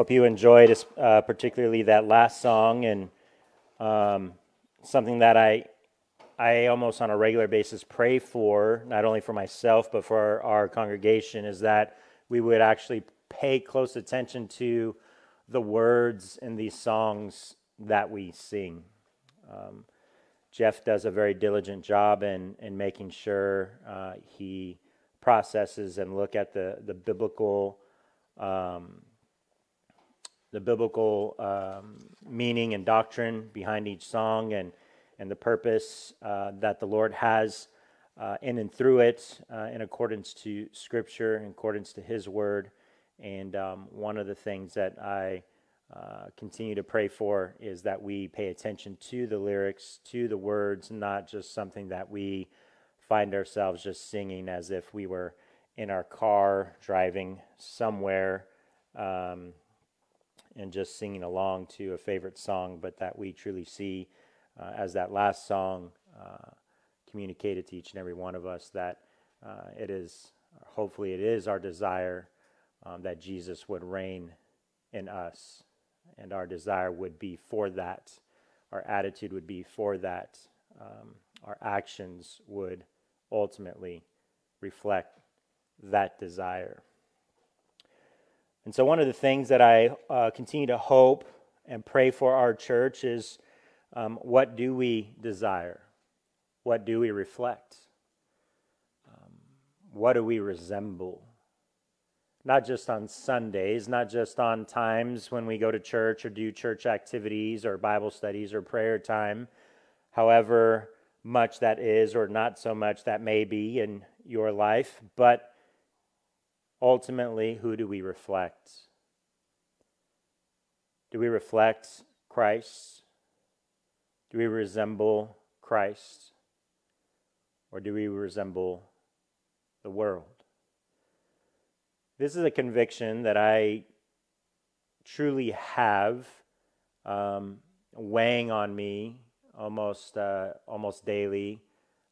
Hope you enjoyed, uh, particularly that last song, and um, something that I, I almost on a regular basis pray for, not only for myself but for our, our congregation, is that we would actually pay close attention to the words in these songs that we sing. Um, Jeff does a very diligent job in, in making sure uh, he processes and look at the, the biblical um, the biblical um, meaning and doctrine behind each song and and the purpose uh, that the Lord has uh, in and through it uh, in accordance to Scripture, in accordance to His Word. And um, one of the things that I uh, continue to pray for is that we pay attention to the lyrics, to the words, not just something that we find ourselves just singing as if we were in our car driving somewhere um, and just singing along to a favorite song, but that we truly see uh, as that last song uh, communicated to each and every one of us that uh, it is, hopefully, it is our desire um, that Jesus would reign in us and our desire would be for that. Our attitude would be for that. Um, our actions would ultimately reflect that desire. And so, one of the things that I uh, continue to hope and pray for our church is um, what do we desire? What do we reflect? Um, what do we resemble? not just on Sundays, not just on times when we go to church or do church activities or Bible studies or prayer time, however much that is or not so much that may be in your life, but ultimately, who do we reflect? Do we reflect Christ? Do we resemble Christ? Or do we resemble the world? This is a conviction that I truly have um, weighing on me almost uh, almost daily,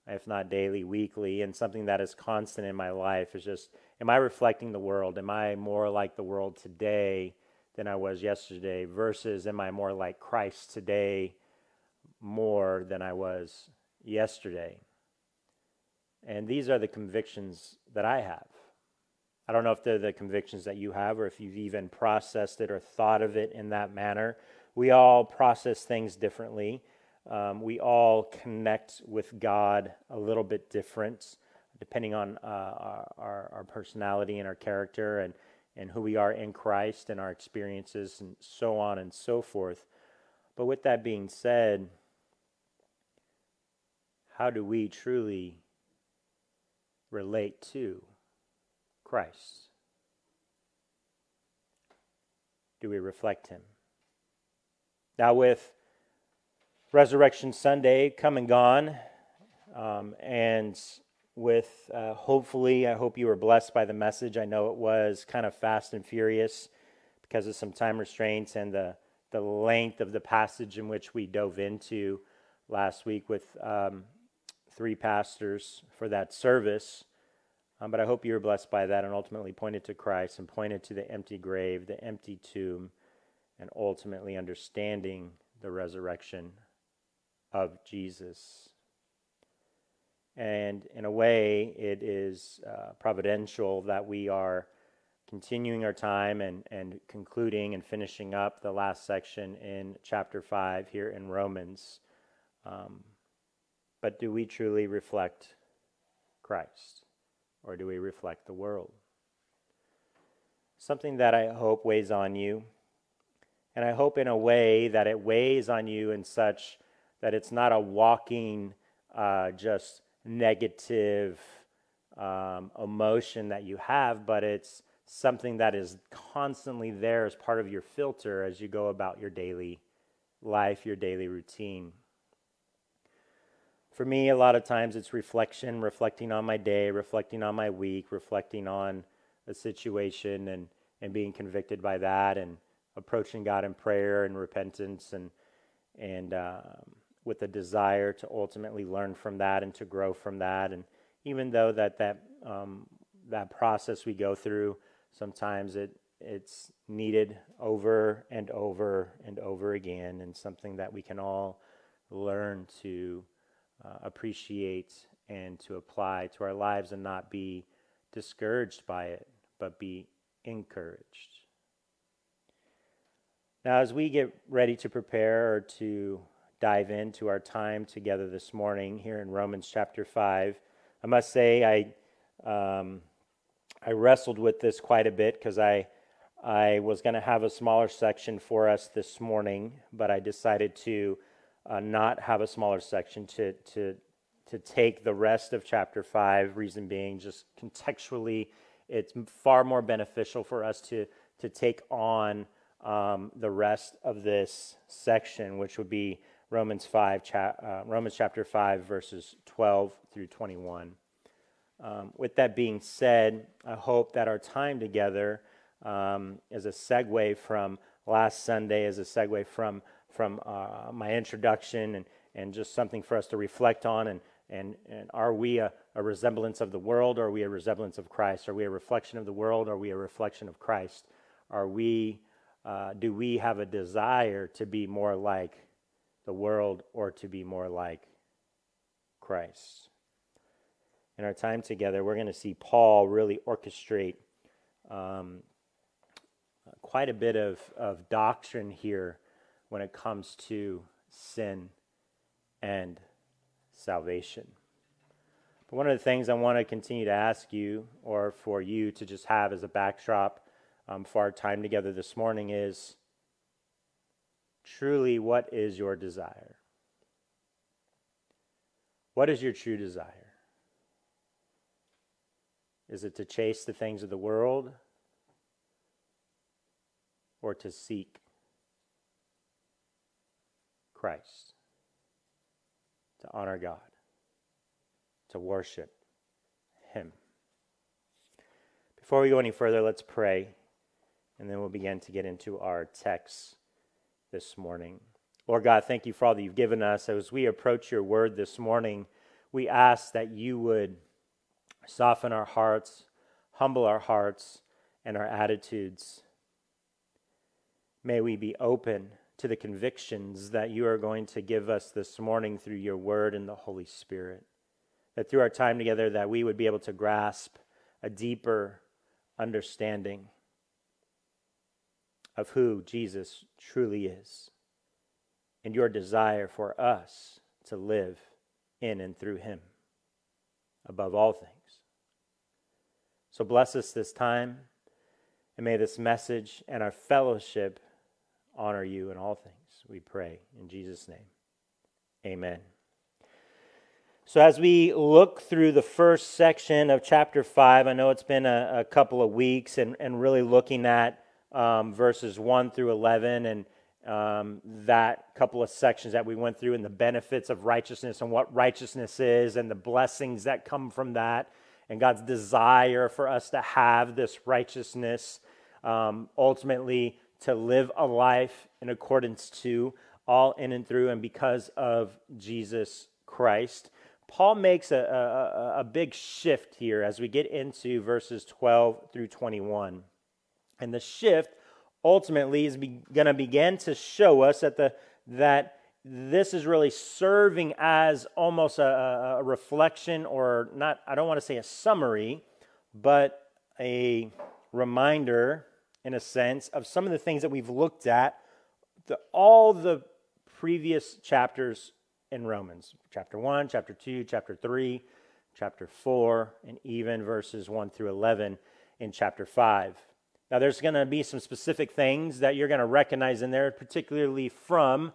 if not daily, weekly, and something that is constant in my life is just: Am I reflecting the world? Am I more like the world today than I was yesterday? Versus, am I more like Christ today more than I was yesterday? And these are the convictions that I have. I don't know if they're the convictions that you have or if you've even processed it or thought of it in that manner. We all process things differently. Um, we all connect with God a little bit different, depending on uh, our, our, personality and our character and, and who we are in Christ and our experiences and so on and so forth. But with that being said, how do we truly relate to Christ? Do we reflect him? Now, with Resurrection Sunday come and gone, um, and with uh, hopefully, I hope you were blessed by the message. I know it was kind of fast and furious because of some time restraints and the, the length of the passage in which we dove into last week with um, three pastors for that service. Um, but I hope you were blessed by that and ultimately pointed to Christ and pointed to the empty grave, the empty tomb, and ultimately understanding the resurrection of Jesus. And in a way, it is uh, providential that we are continuing our time and, and concluding and finishing up the last section in chapter 5 here in Romans. Um, but do we truly reflect Christ? or do we reflect the world? Something that I hope weighs on you, and I hope in a way that it weighs on you in such that it's not a walking, uh, just negative um, emotion that you have, but it's something that is constantly there as part of your filter as you go about your daily life, your daily routine. For me, a lot of times it's reflection, reflecting on my day, reflecting on my week, reflecting on a situation and, and being convicted by that and approaching God in prayer and repentance and, and um, with a desire to ultimately learn from that and to grow from that. And even though that, that, um, that process we go through, sometimes it, it's needed over and over and over again, and something that we can all learn to uh, appreciate and to apply to our lives and not be discouraged by it, but be encouraged. Now, as we get ready to prepare or to dive into our time together this morning here in Romans chapter 5, I must say I, um, I wrestled with this quite a bit because I, I was going to have a smaller section for us this morning, but I decided to uh, not have a smaller section to, to, to take the rest of chapter 5. Reason being, just contextually, it's far more beneficial for us to, to take on um, the rest of this section, which would be Romans 5, cha- uh, Romans chapter 5, verses 12 through 21. Um, with that being said, I hope that our time together um, is a segue from last Sunday, as a segue from from uh, my introduction, and, and just something for us to reflect on. And, and, and are we a, a resemblance of the world, or are we a resemblance of Christ? Are we a reflection of the world, or are we a reflection of Christ? Are we, uh, do we have a desire to be more like the world or to be more like Christ? In our time together, we're going to see Paul really orchestrate um, quite a bit of, of doctrine here when it comes to sin and salvation. But one of the things I want to continue to ask you, or for you to just have as a backdrop um, for our time together this morning, is truly what is your desire? What is your true desire? Is it to chase the things of the world or to seek Christ, to honor God, to worship Him. Before we go any further, let's pray, and then we'll begin to get into our text this morning. Lord God, thank you for all that you've given us. As we approach your word this morning, we ask that you would soften our hearts, humble our hearts, and our attitudes. May we be open to the convictions that you are going to give us this morning through your word and the Holy Spirit. That through our time together that we would be able to grasp a deeper understanding of who Jesus truly is and your desire for us to live in and through him above all things. So bless us this time, and may this message and our fellowship honor you in all things, we pray. In Jesus' name, amen. So, as we look through the first section of chapter 5, I know it's been a, a couple of weeks and, and really looking at um, verses 1 through 11 and um, that couple of sections that we went through and the benefits of righteousness and what righteousness is and the blessings that come from that and God's desire for us to have this righteousness. Um, ultimately, to live a life in accordance to all in and through and because of Jesus Christ. Paul makes a, a, a big shift here as we get into verses 12 through 21. And the shift ultimately is going to begin to show us that, the, that this is really serving as almost a, a reflection, or not, I don't want to say a summary, but a reminder in a sense, of some of the things that we've looked at, the, all the previous chapters in Romans chapter 1, chapter 2, chapter 3, chapter 4, and even verses 1 through 11 in chapter 5. Now, there's going to be some specific things that you're going to recognize in there, particularly from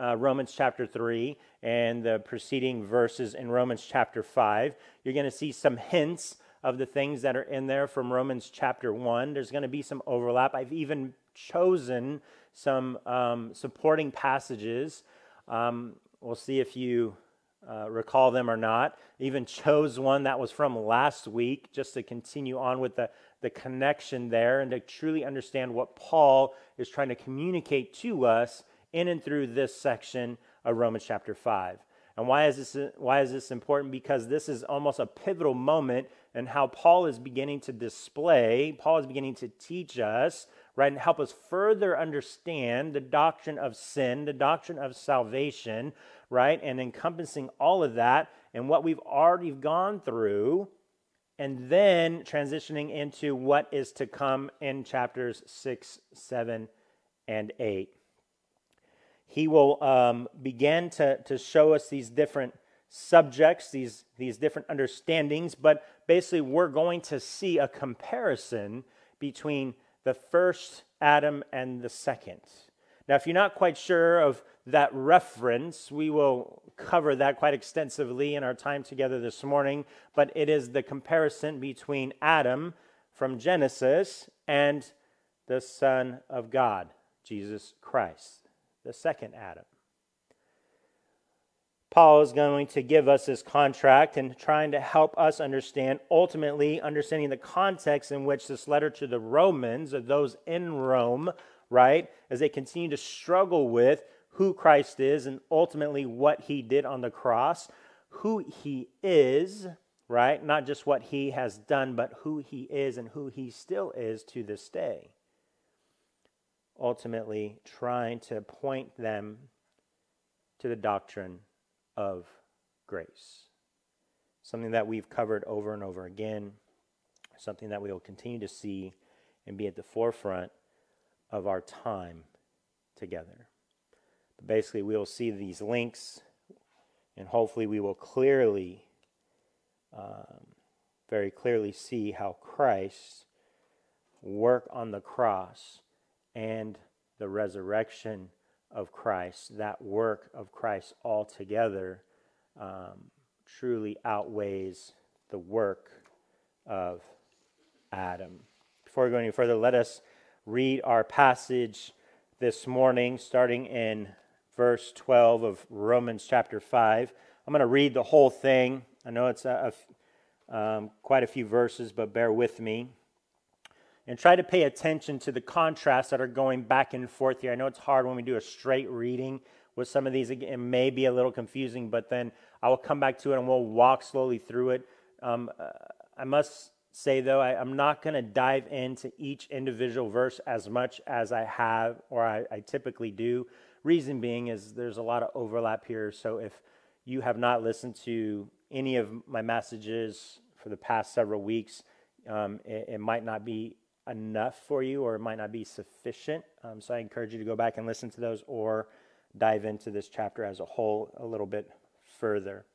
uh, Romans chapter 3 and the preceding verses in Romans chapter 5. You're going to see some hints of the things that are in there from Romans chapter 1. There's going to be some overlap. I've even chosen some um, supporting passages. Um, we'll see if you uh, recall them or not. Even chose one that was from last week just to continue on with the, the connection there and to truly understand what Paul is trying to communicate to us in and through this section of Romans chapter 5. And why is this why is this important? Because this is almost a pivotal moment in how Paul is beginning to display, Paul is beginning to teach us right, and help us further understand the doctrine of sin, the doctrine of salvation, right, and encompassing all of that and what we've already gone through, and then transitioning into what is to come in chapters 6, 7, and 8. He will um, begin to, to show us these different subjects, these, these different understandings, but basically, we're going to see a comparison between the first Adam and the second. Now, if you're not quite sure of that reference, we will cover that quite extensively in our time together this morning, but it is the comparison between Adam from Genesis and the Son of God, Jesus Christ, the second Adam. Paul is going to give us this contract and trying to help us understand, ultimately, understanding the context in which this letter to the Romans, of those in Rome, right, as they continue to struggle with who Christ is and ultimately what he did on the cross, who he is, right, not just what he has done, but who he is and who he still is to this day. Ultimately, trying to point them to the doctrine of grace. Something that we've covered over and over again, something that we will continue to see and be at the forefront of our time together. Basically, we will see these links, and hopefully, we will clearly, um, very clearly see how christ's work on the cross and the resurrection of Christ, that work of Christ altogether, um, truly outweighs the work of Adam. Before we go any further, let us read our passage this morning, starting in verse 12 of Romans chapter 5. I'm going to read the whole thing. I know it's a, a, um, quite a few verses, but bear with me and try to pay attention to the contrasts that are going back and forth here. I know it's hard when we do a straight reading with some of these. It may be a little confusing, but then I will come back to it and we'll walk slowly through it. Um, uh, I must say, though, I, am not going to dive into each individual verse as much as I have or I, I typically do. Reason being is there's a lot of overlap here. So if you have not listened to any of my messages for the past several weeks, um, it, it, might not be enough for you or it might not be sufficient. Um, so I encourage you to go back and listen to those or dive into this chapter as a whole a little bit further.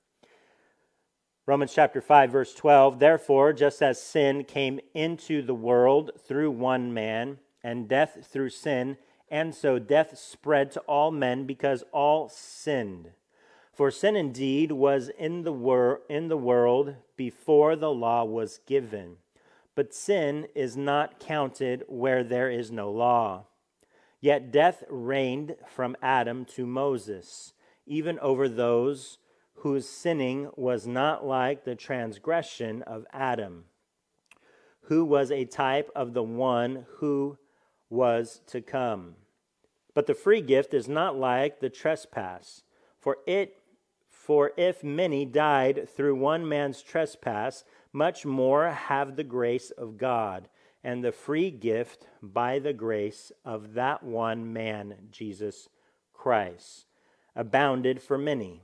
Romans chapter 5, verse 12. Therefore, just as sin came into the world through one man, and death through sin, and so death spread to all men because all sinned. For sin indeed was in the, wor- in the world before the law was given but sin is not counted where there is no law. Yet death reigned from Adam to Moses, even over those whose sinning was not like the transgression of Adam, who was a type of the one who was to come. But the free gift is not like the trespass, for it for if many died through one man's trespass, much more have the grace of God and the free gift by the grace of that one man, Jesus Christ, abounded for many.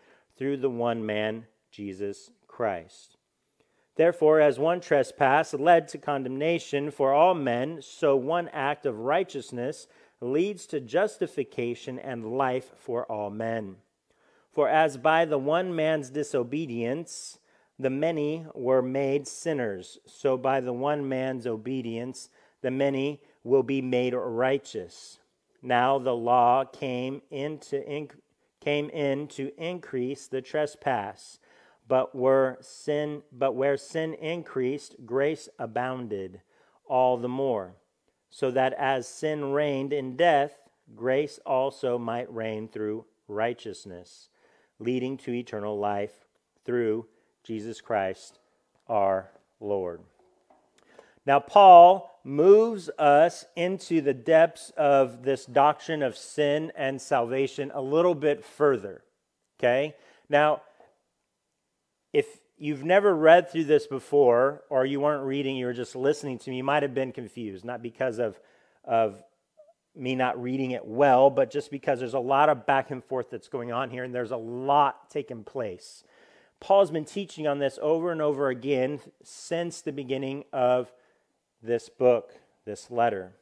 through the one man, Jesus Christ. Therefore, as one trespass led to condemnation for all men, so one act of righteousness leads to justification and life for all men. For as by the one man's disobedience the many were made sinners, so by the one man's obedience the many will be made righteous. Now the law came in to inc- came in to increase the trespass, but where sin but where sin increased, grace abounded all the more, so that as sin reigned in death, grace also might reign through righteousness, leading to eternal life through Jesus Christ our Lord. Now, Paul moves us into the depths of this doctrine of sin and salvation a little bit further. Okay? Now, if you've never read through this before, or you weren't reading, you were just listening to me, you might have been confused, not because of, of me not reading it well, but just because there's a lot of back and forth that's going on here, and there's a lot taking place. Paul's been teaching on this over and over again since the beginning of this book, this letter.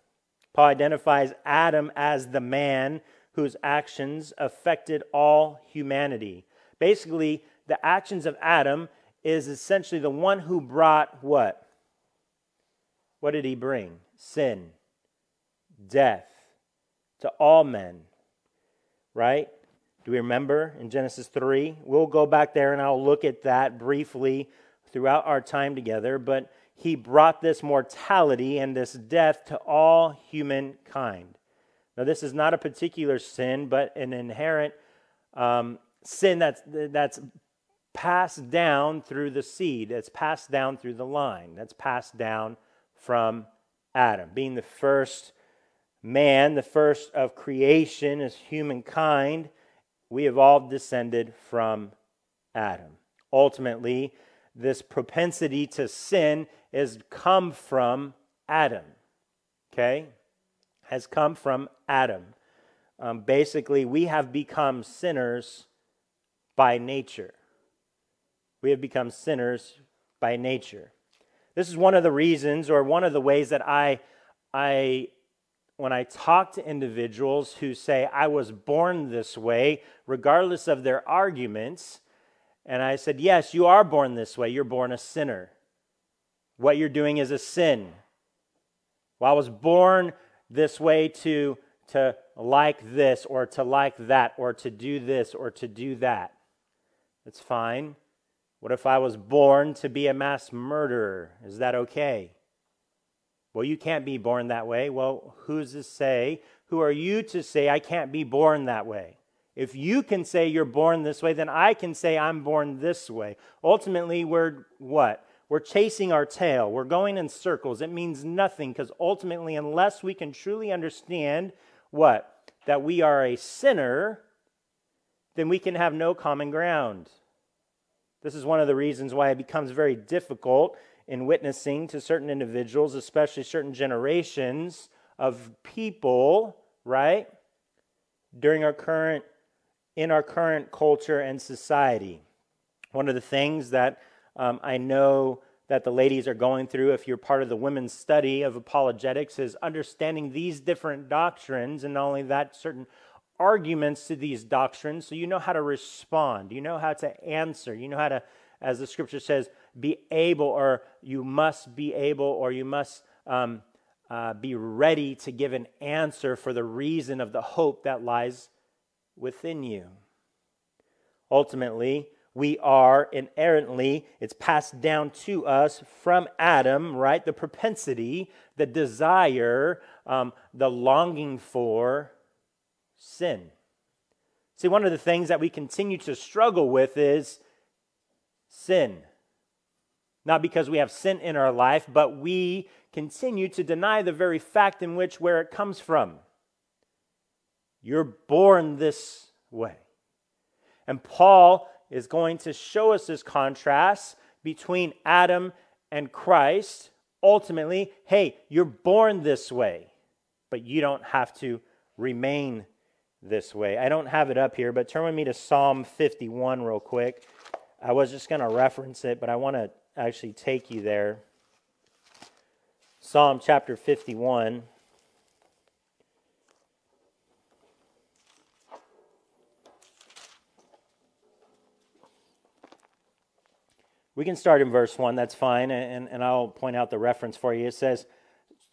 Paul identifies Adam as the man whose actions affected all humanity. Basically, the actions of Adam is essentially the one who brought what? What did he bring? Sin, death to all men. Right? Do we remember in Genesis 3? We'll go back there and I'll look at that briefly throughout our time together. But he brought this mortality and this death to all humankind. Now, this is not a particular sin, but an inherent um, sin that's, that's passed down through the seed, that's passed down through the line, that's passed down from Adam. Being the first man, the first of creation as humankind, we have all descended from Adam. Ultimately, this propensity to sin has come from Adam. Okay? Has come from Adam. Um, basically, we have become sinners by nature. We have become sinners by nature. This is one of the reasons, or one of the ways that I, I, when I talk to individuals who say, I was born this way, regardless of their arguments, and I said, Yes, you are born this way. You're born a sinner. What you're doing is a sin. Well, I was born this way to, to like this, or to like that, or to do this, or to do that. That's fine. What if I was born to be a mass murderer? Is that okay? Well, you can't be born that way. Well, who's to say? Who are you to say I can't be born that way? If you can say you're born this way, then I can say I'm born this way. Ultimately, we're what? We're chasing our tail. We're going in circles. It means nothing because ultimately, unless we can truly understand what? That we are a sinner, then we can have no common ground. This is one of the reasons why it becomes very difficult in witnessing to certain individuals, especially certain generations of people, right? During our current in our current culture and society. One of the things that um, I know that the ladies are going through, if you're part of the women's study of apologetics, is understanding these different doctrines, and not only that, certain arguments to these doctrines so you know how to respond, you know how to answer, you know how to, as the scripture says, be able, or you must be able, or you must um, uh, be ready to give an answer for the reason of the hope that lies within you. Ultimately, we are inherently, it's passed down to us from Adam, right? The propensity, the desire, um, the longing for sin. See, one of the things that we continue to struggle with is sin. Not because we have sin in our life, but we continue to deny the very fact in which where it comes from. You're born this way. And Paul is going to show us this contrast between Adam and Christ. Ultimately, hey, you're born this way, but you don't have to remain this way. I don't have it up here, but turn with me to Psalm 51 real quick. I was just going to reference it, but I want to actually take you there. Psalm chapter 51. We can start in verse 1, that's fine, and, and I'll point out the reference for you. It says,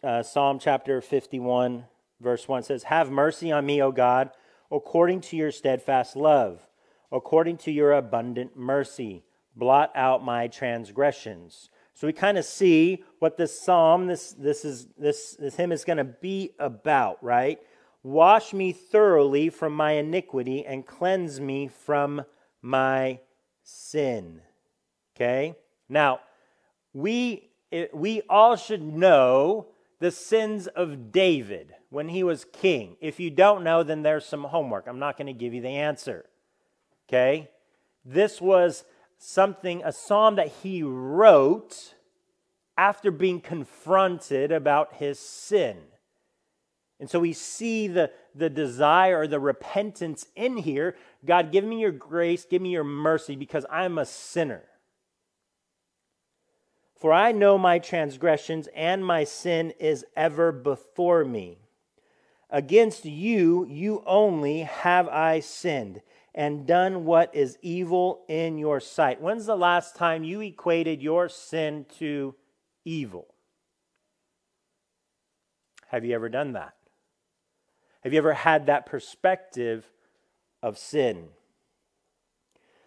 uh, Psalm chapter 51, verse 1 says, Have mercy on me, O God, according to your steadfast love, according to your abundant mercy. Blot out my transgressions. So we kind of see what this psalm, this, this, is, this, this hymn is going to be about, right? Wash me thoroughly from my iniquity and cleanse me from my sin. Okay? Now, we, we all should know the sins of David when he was king. If you don't know, then there's some homework. I'm not going to give you the answer. Okay? This was something, a psalm that he wrote after being confronted about his sin. And so we see the, the desire or the repentance in here. God, give me your grace, give me your mercy because I'm a sinner. For I know my transgressions and my sin is ever before me. Against you, you only have I sinned and done what is evil in your sight. When's the last time you equated your sin to evil? Have you ever done that? Have you ever had that perspective of sin?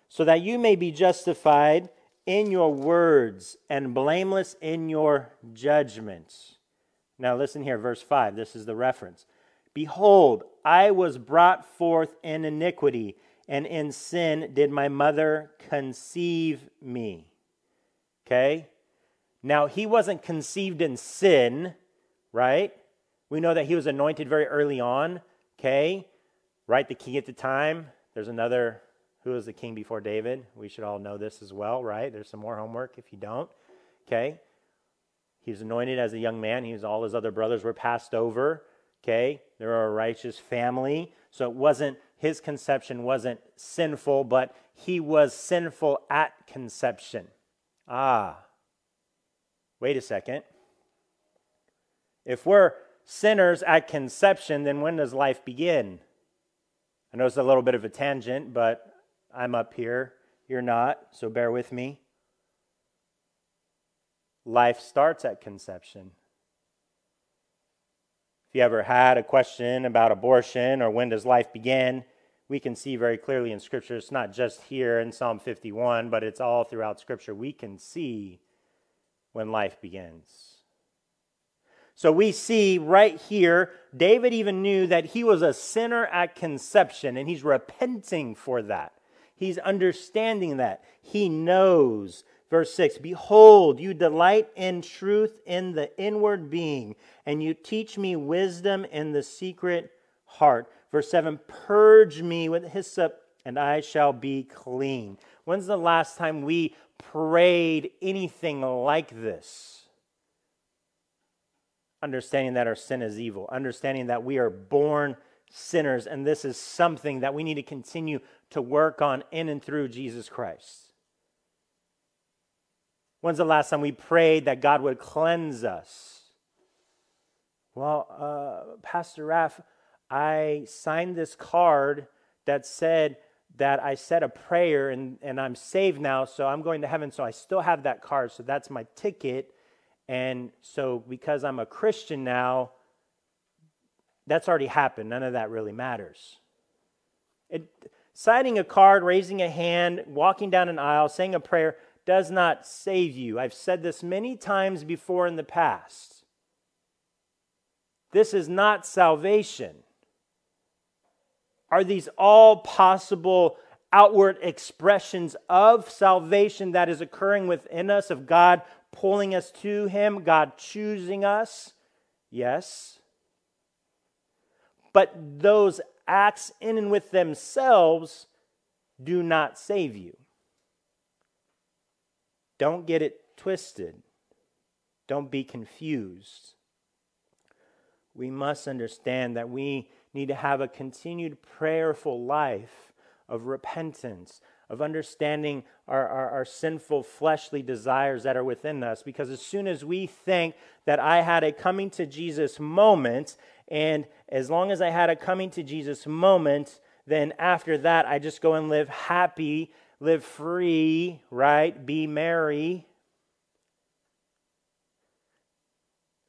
So that you may be justified in your words and blameless in your judgments. Now, listen here, verse 5. This is the reference. Behold, I was brought forth in iniquity and in sin did my mother conceive me. Okay? Now, he wasn't conceived in sin, right? We know that he was anointed very early on, okay? Right? The king at the time. There's another, who was the king before David? We should all know this as well, right? There's some more homework if you don't, okay? He was anointed as a young man. He was, all his other brothers were passed over, okay? They were a righteous family. So it wasn't his conception wasn't sinful, but he was sinful at conception. Ah, wait a second. If we're sinners at conception, then when does life begin? I know it's a little bit of a tangent, but I'm up here. You're not, so bear with me. Life starts at conception. If you ever had a question about abortion or when does life begin, we can see very clearly in Scripture, it's not just here in Psalm 51, but it's all throughout Scripture. We can see when life begins. So we see right here, David even knew that he was a sinner at conception, and he's repenting for that. He's understanding that. He knows. Verse 6 Behold, you delight in truth in the inward being, and you teach me wisdom in the secret heart. Verse 7 Purge me with hyssop, and I shall be clean. When's the last time we prayed anything like this? Understanding that our sin is evil, understanding that we are born sinners, and this is something that we need to continue to work on in and through Jesus Christ. When's the last time we prayed that God would cleanse us? Well, uh, Pastor Raff, I signed this card that said that I said a prayer and, and I'm saved now, so I'm going to heaven. So I still have that card. So that's my ticket. And so because I'm a Christian now, that's already happened. None of that really matters. It, signing a card, raising a hand, walking down an aisle, saying a prayer does not save you. I've said this many times before in the past. This is not salvation. Are these all possible outward expressions of salvation that is occurring within us, of God pulling us to Him, God choosing us? Yes. But those acts in and with themselves do not save you. Don't get it twisted. Don't be confused. We must understand that we need to have a continued prayerful life of repentance, of understanding our, our, our, sinful fleshly desires that are within us. Because as soon as we think that I had a coming to Jesus moment, and as long as I had a coming to Jesus moment, then after that I just go and live happy, live free, right? Be merry.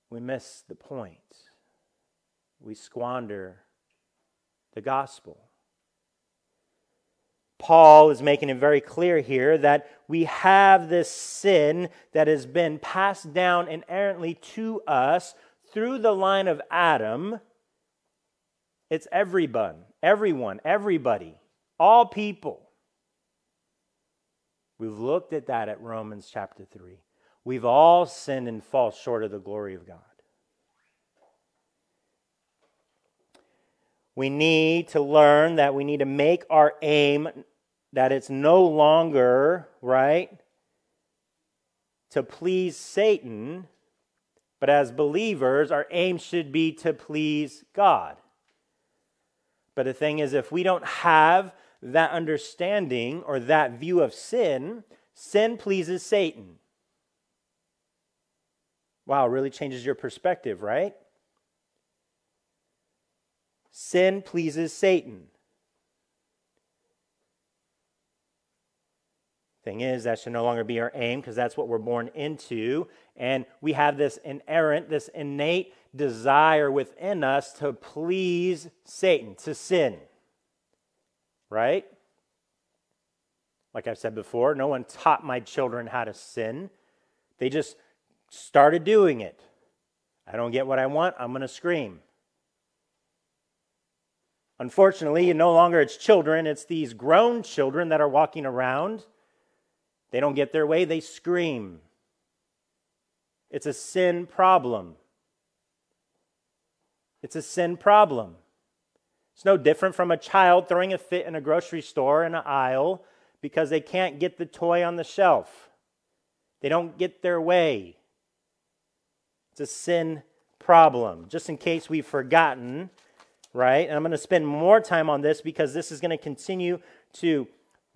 We miss the point. We squander the gospel. Paul is making it very clear here that we have this sin that has been passed down inherently to us through the line of Adam. It's everyone, everyone, everybody, all people. We've looked at that at Romans chapter 3. We've all sinned and fall short of the glory of God. We need to learn that we need to make our aim that it's no longer, right, to please Satan, but as believers, our aim should be to please God. But the thing is, if we don't have that understanding or that view of sin, sin pleases Satan. Wow, really changes your perspective, right? Sin pleases Satan. Thing is, that should no longer be our aim because that's what we're born into. And we have this inerrant, this innate desire within us to please Satan, to sin. Right? Like I've said before, no one taught my children how to sin. They just started doing it. I don't get what I want, I'm going to scream. Unfortunately, no longer it's children, it's these grown children that are walking around they don't get their way, they scream. It's a sin problem. It's a sin problem. It's no different from a child throwing a fit in a grocery store in an aisle because they can't get the toy on the shelf. They don't get their way. It's a sin problem. Just in case we've forgotten, right? And I'm going to spend more time on this because this is going to continue to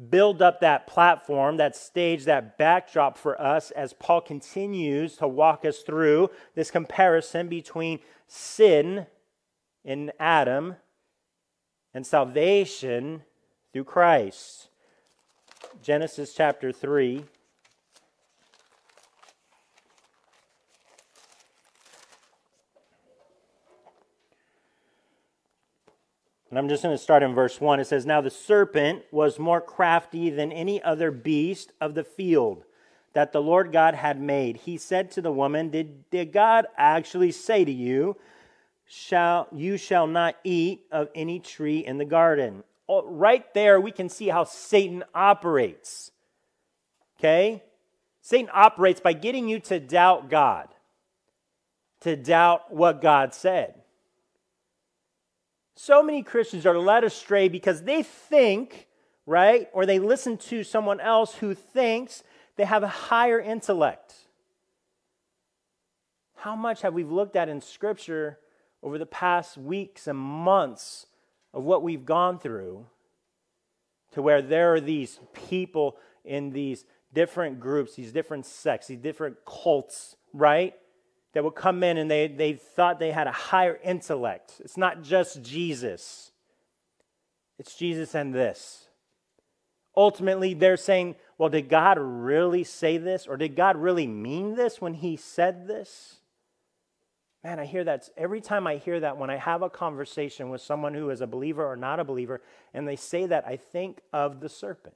build up that platform, that stage, that backdrop for us as Paul continues to walk us through this comparison between sin in Adam and salvation through Christ. Genesis chapter 3. And I'm just going to start in verse 1. It says, Now the serpent was more crafty than any other beast of the field that the Lord God had made. He said to the woman, Did, did God actually say to you, shall, You shall not eat of any tree in the garden? Oh, right there, we can see how Satan operates. Okay? Satan operates by getting you to doubt God, to doubt what God said. So many Christians are led astray because they think, right, or they listen to someone else who thinks they have a higher intellect. How much have we looked at in Scripture over the past weeks and months of what we've gone through to where there are these people in these different groups, these different sects, these different cults, right? That would come in and they, they thought they had a higher intellect. It's not just Jesus, it's Jesus and this. Ultimately, they're saying, well, did God really say this? Or did God really mean this when he said this? Man, I hear that every time I hear that when I have a conversation with someone who is a believer or not a believer, and they say that, I think of the serpent.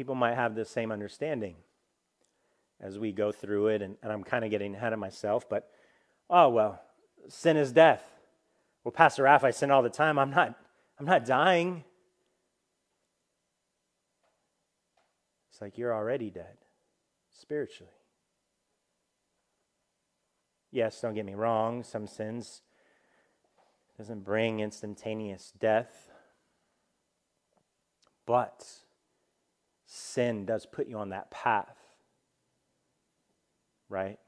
People might have the same understanding as we go through it, and, and I'm kind of getting ahead of myself, but oh well, sin is death. Well, Pastor Raff, I sin all the time. I'm not, I'm not dying. It's like you're already dead spiritually. Yes, don't get me wrong, some sins doesn't bring instantaneous death. But sin does put you on that path, right?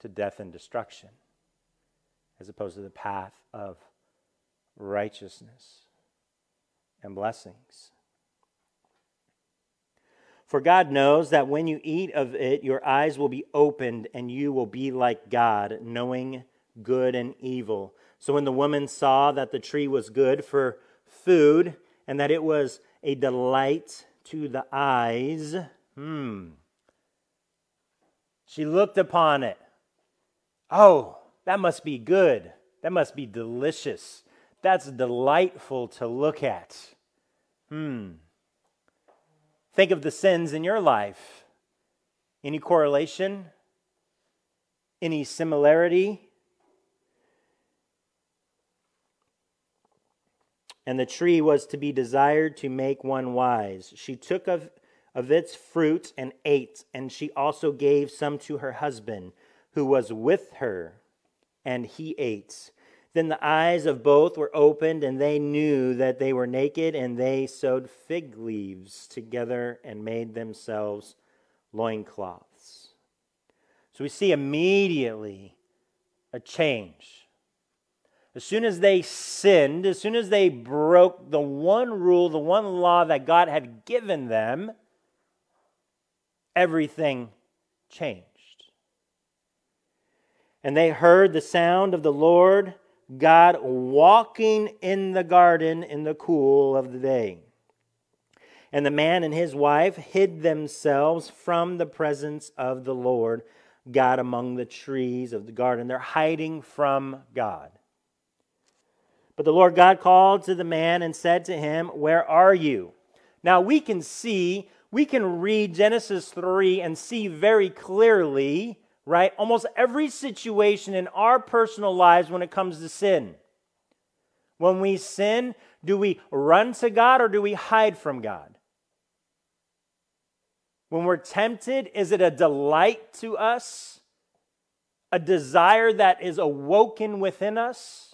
To death and destruction. as opposed to the path of righteousness and blessings. For God knows that when you eat of it, your eyes will be opened and you will be like God, knowing good and evil. So when the woman saw that the tree was good for food and that it was a delight to the eyes, hmm, she looked upon it. Oh, that must be good. That must be delicious. That's delightful to look at. Hmm. Think of the sins in your life. Any correlation? Any similarity? And the tree was to be desired to make one wise. She took of, of its fruit and ate, and she also gave some to her husband, who was with her, and he ate. Then the eyes of both were opened, and they knew that they were naked, and they sewed fig leaves together and made themselves loincloths. So we see immediately a change. As soon as they sinned, as soon as they broke the one rule, the one law that God had given them, everything changed. And they heard the sound of the Lord God walking in the garden in the cool of the day. And the man and his wife hid themselves from the presence of the Lord God among the trees of the garden. They're hiding from God. But the Lord God called to the man and said to him, Where are you? Now we can see, we can read Genesis 3 and see very clearly right? Almost every situation in our personal lives when it comes to sin. When we sin, do we run to God or do we hide from God? When we're tempted, is it a delight to us? A desire that is awoken within us?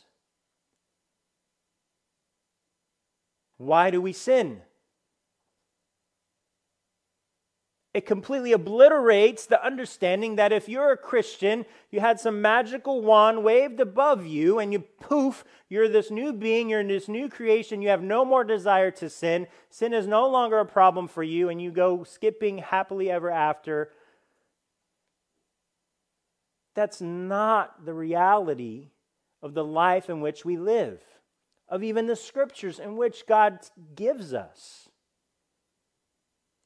Why do we sin? it completely obliterates the understanding that if you're a Christian, you had some magical wand waved above you, and you poof, you're this new being, you're in this new creation, you have no more desire to sin. Sin is no longer a problem for you, and you go skipping happily ever after. That's not the reality of the life in which we live, of even the scriptures in which God gives us.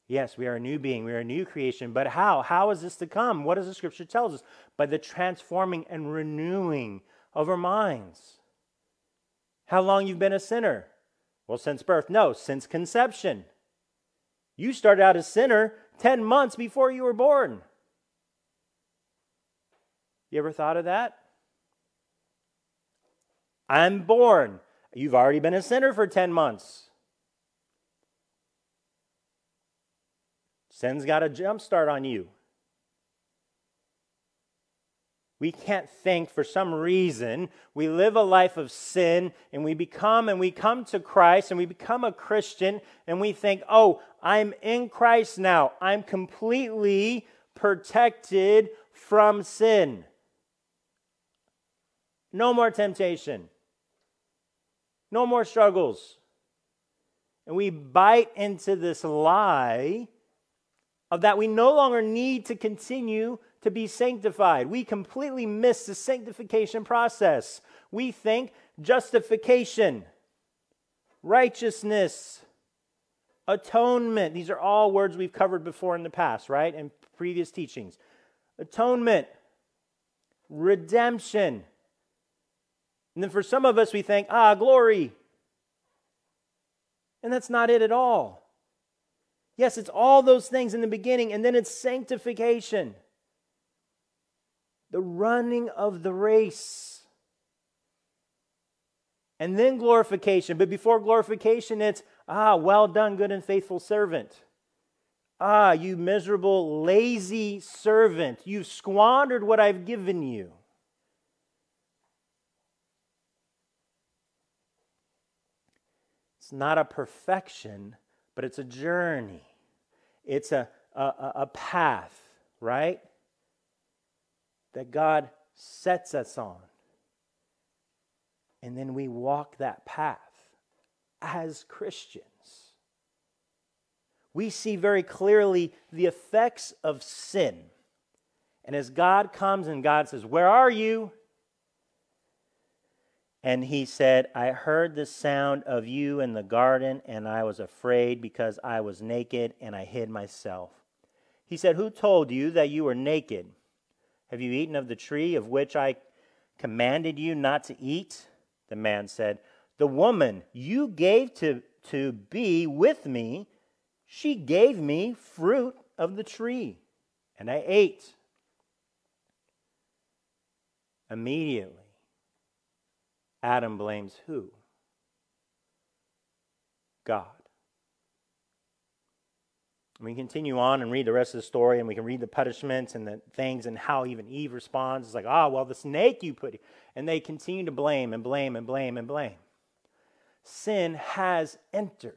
Yes, we are a new being, we are a new creation, but how? How is this to come? What does the scripture tells us? By the transforming and renewing of our minds. How long you've been a sinner? Well, since birth. No, since conception. You started out a sinner 10 months before you were born. You ever thought of that? I'm born. You've already been a sinner for 10 months. Sin's got a jump start on you. We can't think for some reason we live a life of sin and we become and we come to Christ and we become a Christian and we think, oh, I'm in Christ now. I'm completely protected from sin. No more temptation. No more struggles. And we bite into this lie of that we no longer need to continue to be sanctified. We completely miss the sanctification process. We think justification, righteousness, atonement. These are all words we've covered before in the past, right? In previous teachings. Atonement, redemption. And then for some of us, we think, ah, glory. And that's not it at all. Yes, it's all those things in the beginning, and then it's sanctification, the running of the race, and then glorification. But before glorification, it's, ah, well done, good and faithful servant. Ah, you miserable, lazy servant, you've squandered what I've given you. It's not a perfection, but it's a journey. It's a, a, a path, right? That God sets us on. And then we walk that path as Christians. We see very clearly the effects of sin. And as God comes and God says, Where are you? And he said, I heard the sound of you in the garden, and I was afraid because I was naked and I hid myself. He said, Who told you that you were naked? Have you eaten of the tree of which I commanded you not to eat? The man said, The woman you gave to, to be with me, she gave me fruit of the tree, and I ate. Immediately, Adam blames who? God. We continue on and read the rest of the story, and we can read the punishments and the things and how even Eve responds. It's like, ah, oh, well, the snake you put. And they continue to blame and blame and blame and blame. Sin has entered.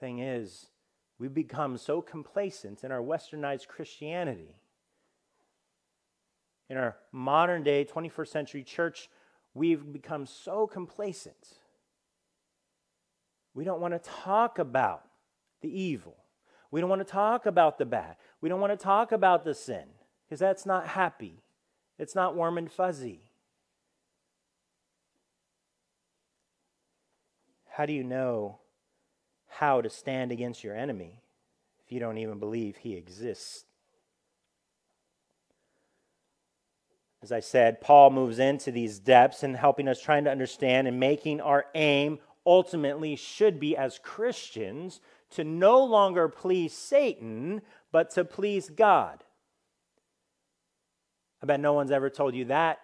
Thing is, we've become so complacent in our westernized Christianity. In our modern day 21st century church, we've become so complacent we don't want to talk about the evil. We don't want to talk about the bad. We don't want to talk about the sin because that's not happy. It's not warm and fuzzy. How do you know how to stand against your enemy if you don't even believe he exists? As I said, Paul moves into these depths and helping us trying to understand and making our aim ultimately should be as Christians to no longer please Satan, but to please God. I bet no one's ever told you that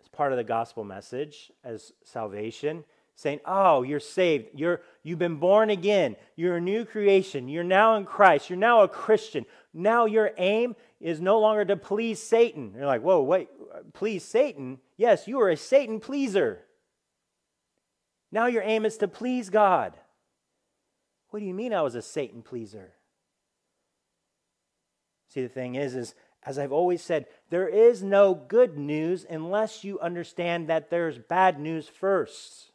as part of the gospel message as salvation saying oh you're saved. You're you've been born again. You're a new creation. You're now in christ. You're now a christian. Now your aim is no longer to please satan. You're like whoa wait please satan? Yes you are a satan pleaser. Now your aim is to please God. What do you mean I was a Satan pleaser? See, the thing is, is as I've always said, there is no good news unless you understand that there's bad news first.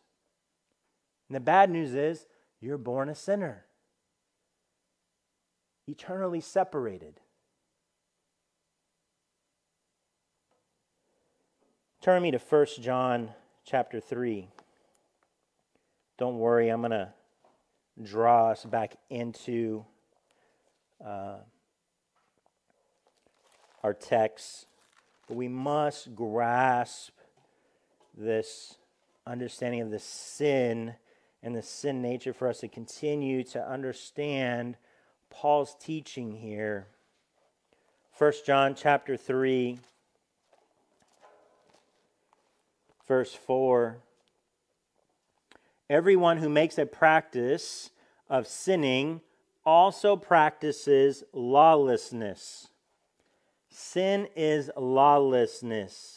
And the bad news is you're born a sinner, eternally separated. Turn me to 1 John chapter 3 don't worry, I'm going to draw us back into uh, our text. But we must grasp this understanding of the sin and the sin nature for us to continue to understand Paul's teaching here. 1 John chapter 3 verse 4 Everyone who makes a practice of sinning also practices lawlessness. Sin is lawlessness.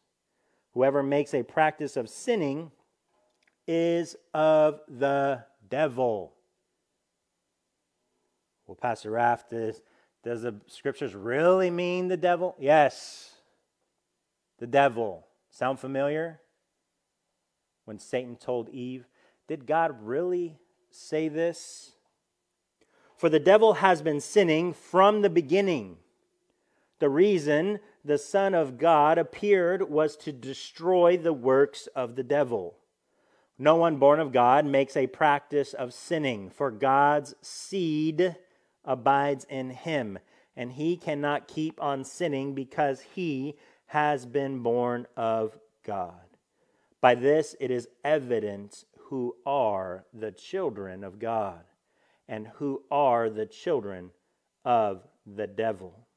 Whoever makes a practice of sinning is of the devil. Well, Pastor Raff, does, does the scriptures really mean the devil? Yes, the devil. Sound familiar? When Satan told Eve, did God really say this? For the devil has been sinning from the beginning. The reason the Son of God appeared was to destroy the works of the devil. No one born of God makes a practice of sinning, for God's seed abides in him, and he cannot keep on sinning because he has been born of God. By this it is evident who are the children of God and who are the children of the devil.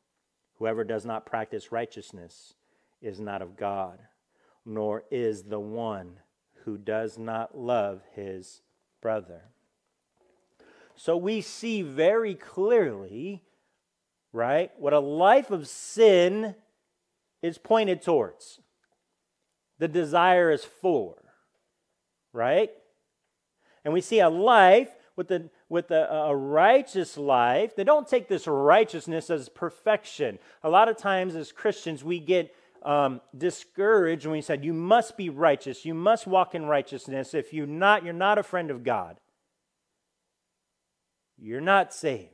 Whoever does not practice righteousness is not of God, nor is the one who does not love his brother. So we see very clearly, right, what a life of sin is pointed towards. The desire is for, right? And we see a life with, the, with a, a righteous life. They don't take this righteousness as perfection. A lot of times as Christians, we get um, discouraged when we said, You must be righteous. You must walk in righteousness. If you're not, you're not a friend of God. You're not saved.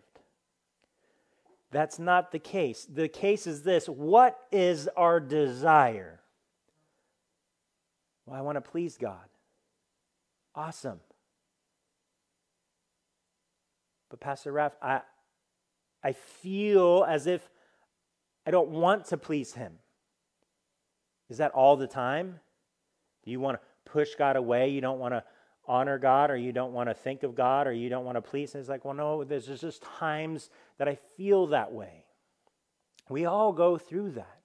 That's not the case. The case is this what is our desire? Well, I want to please God. Awesome. But Pastor Raff, I, I feel as if I don't want to please Him. Is that all the time? Do you want to push God away? You don't want to honor God, or you don't want to think of God, or you don't want to please Him? It's like, well, no, there's just times that I feel that way. We all go through that.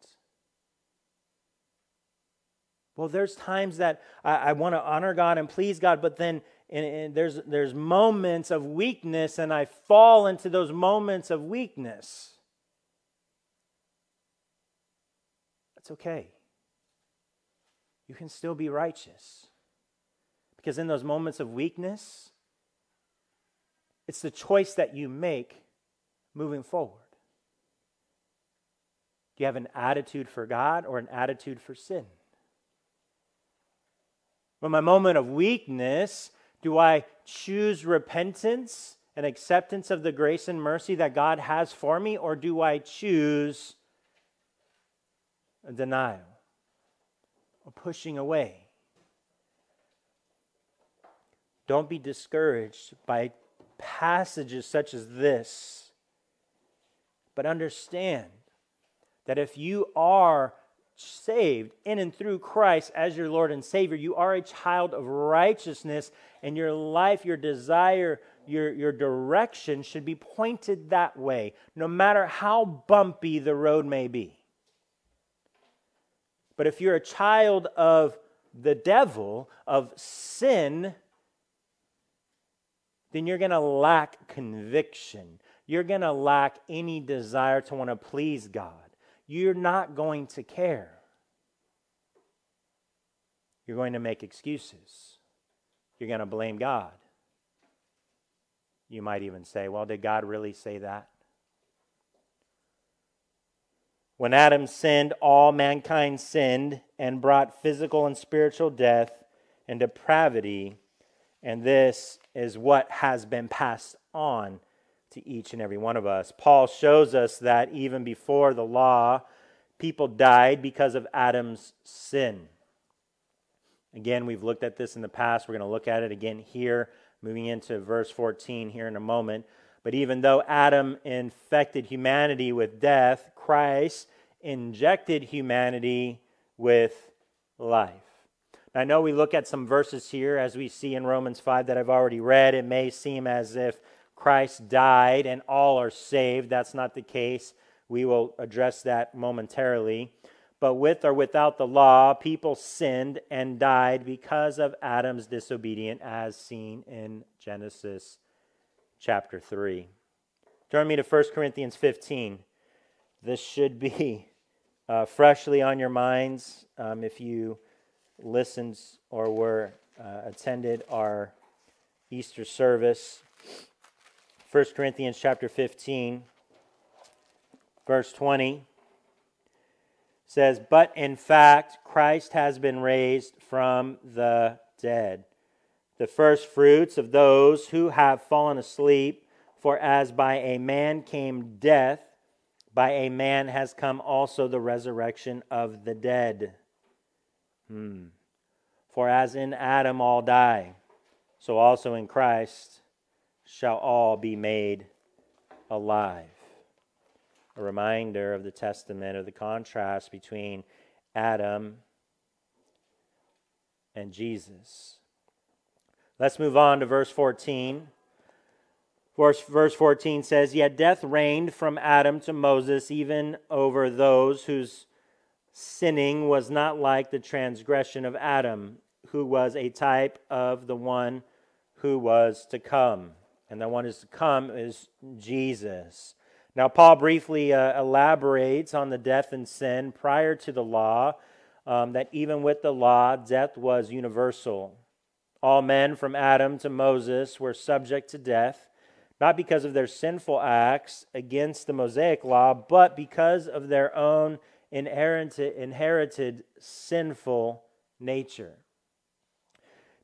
Well, there's times that I, I want to honor God and please God, but then and, and, there's, there's moments of weakness, and I fall into those moments of weakness. That's okay. You can still be righteous. Because in those moments of weakness, it's the choice that you make moving forward. Do you have an attitude for God or an attitude for sin? When my moment of weakness, do I choose repentance and acceptance of the grace and mercy that God has for me, or do I choose a denial, a pushing away? Don't be discouraged by passages such as this, but understand that if you are saved in and through Christ as your Lord and Savior, you are a child of righteousness, and your life, your desire, your, your direction should be pointed that way, no matter how bumpy the road may be. But if you're a child of the devil, of sin, then you're going to lack conviction. You're going to lack any desire to want to please God you're not going to care. You're going to make excuses. You're going to blame God. You might even say, well, did God really say that? When Adam sinned, all mankind sinned and brought physical and spiritual death and depravity, and this is what has been passed on to each and every one of us. Paul shows us that even before the law, people died because of Adam's sin. Again, we've looked at this in the past. We're going to look at it again here, moving into verse 14 here in a moment. But even though Adam infected humanity with death, Christ injected humanity with life. I know we look at some verses here, as we see in Romans 5 that I've already read. It may seem as if Christ died and all are saved. That's not the case. We will address that momentarily. But with or without the law, people sinned and died because of Adam's disobedience, as seen in Genesis chapter 3. Turn me to 1 Corinthians 15. This should be uh, freshly on your minds um, if you listened or were uh, attended our Easter service. 1 Corinthians chapter 15, verse 20 says, But in fact, Christ has been raised from the dead, the first fruits of those who have fallen asleep. For as by a man came death, by a man has come also the resurrection of the dead. Hmm. For as in Adam all die, so also in Christ shall all be made alive. A reminder of the testament of the contrast between Adam and Jesus. Let's move on to verse 14. Verse, verse 14 says, Yet death reigned from Adam to Moses, even over those whose sinning was not like the transgression of Adam, who was a type of the one who was to come. And the one who is to come is Jesus. Now, Paul briefly uh, elaborates on the death and sin prior to the law, um, that even with the law, death was universal. All men from Adam to Moses were subject to death, not because of their sinful acts against the Mosaic law, but because of their own inherited, inherited sinful nature.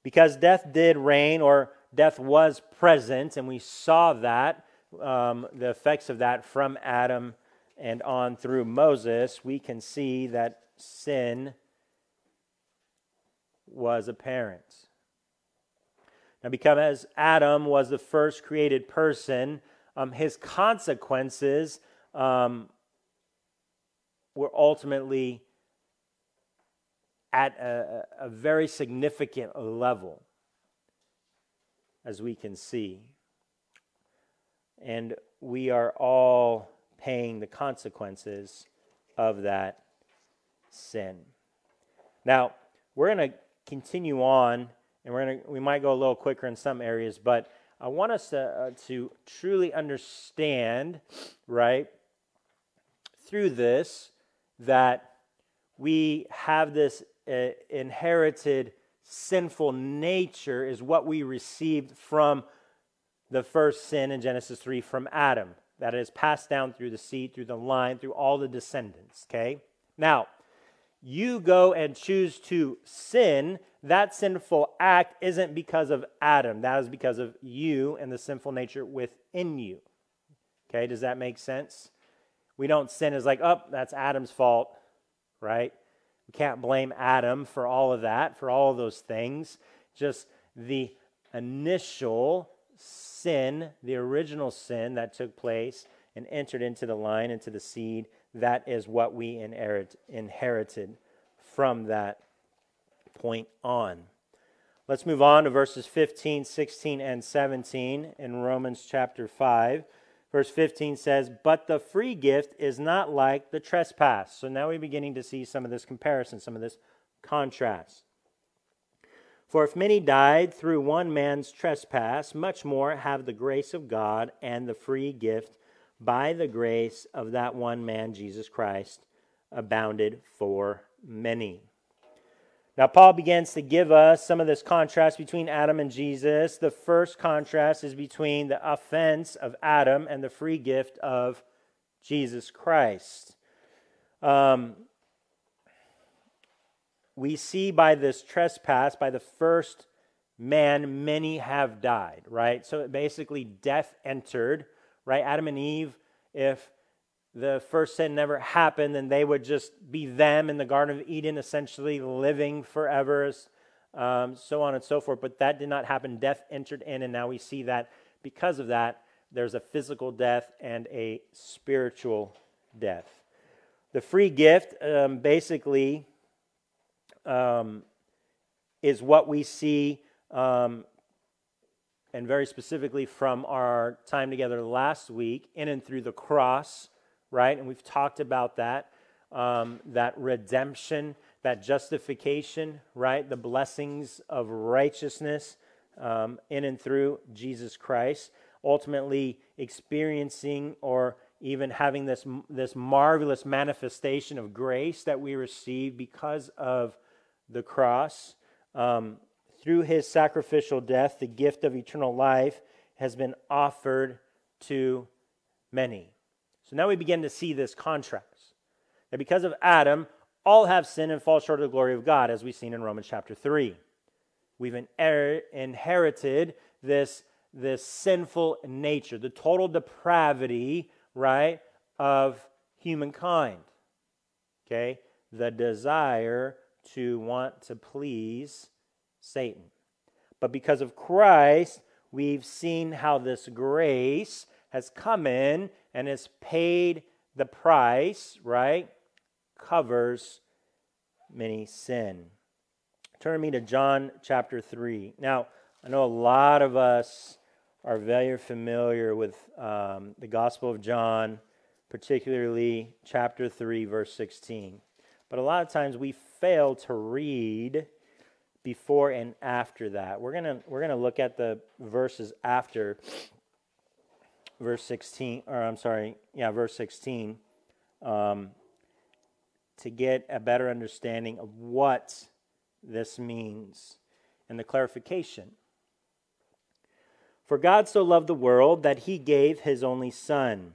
Because death did reign, or death was present, and we saw that, um, the effects of that from Adam and on through Moses, we can see that sin was apparent. Now, because Adam was the first created person, um, his consequences um, were ultimately at a, a very significant level, as we can see. And we are all paying the consequences of that sin. Now, we're going to continue on, and we're to we might go a little quicker in some areas, but I want us to, uh, to truly understand, right, through this, that we have this uh, inherited sinful nature is what we received from the first sin in Genesis 3 from Adam. That is passed down through the seed, through the line, through all the descendants. Okay? Now, you go and choose to sin, that sinful act isn't because of Adam. That is because of you and the sinful nature within you. Okay, does that make sense? We don't sin as like, oh, that's Adam's fault, right? We can't blame Adam for all of that, for all of those things. Just the initial sin, the original sin that took place and entered into the line, into the seed, that is what we inherit, inherited from that point on. Let's move on to verses 15, 16, and 17 in Romans chapter 5. Verse 15 says, But the free gift is not like the trespass. So now we're beginning to see some of this comparison, some of this contrast. For if many died through one man's trespass, much more have the grace of God and the free gift by the grace of that one man, Jesus Christ, abounded for many. Now, Paul begins to give us some of this contrast between Adam and Jesus. The first contrast is between the offense of Adam and the free gift of Jesus Christ. Um, we see by this trespass, by the first man, many have died, right? So basically, death entered, right? Adam and Eve, if the first sin never happened, and they would just be them in the Garden of Eden, essentially living forever, um, so on and so forth. But that did not happen. Death entered in, and now we see that because of that, there's a physical death and a spiritual death. The free gift um, basically um, is what we see, um, and very specifically from our time together last week, in and through the cross right? And we've talked about that. Um, that redemption, that justification, right? The blessings of righteousness um, in and through Jesus Christ. Ultimately, experiencing or even having this, this marvelous manifestation of grace that we receive because of the cross. Um, through his sacrificial death, the gift of eternal life has been offered to many. So now we begin to see this contrast. That because of Adam, all have sinned and fall short of the glory of God, as we've seen in Romans chapter 3. We've inherited this, this sinful nature, the total depravity, right, of humankind. Okay? The desire to want to please Satan. But because of Christ, we've seen how this grace has come in and has paid the price, right? Covers many sin. Turn me to John chapter 3. Now, I know a lot of us are very familiar with um, the Gospel of John, particularly chapter 3, verse 16. But a lot of times we fail to read before and after that. We're going to we're going to look at the verses after verse 16 or I'm sorry, yeah, verse 16 um, to get a better understanding of what this means and the clarification. For God so loved the world that he gave his only Son,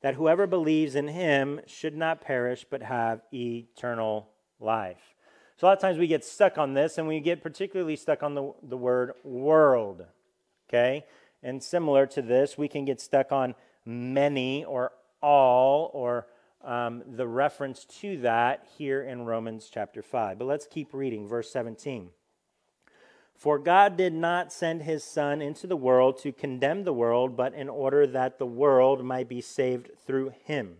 that whoever believes in him should not perish but have eternal life. So, a lot of times we get stuck on this, and we get particularly stuck on the, the word world. Okay? And similar to this, we can get stuck on many or all or um, the reference to that here in Romans chapter 5. But let's keep reading, verse 17. For God did not send his Son into the world to condemn the world, but in order that the world might be saved through him.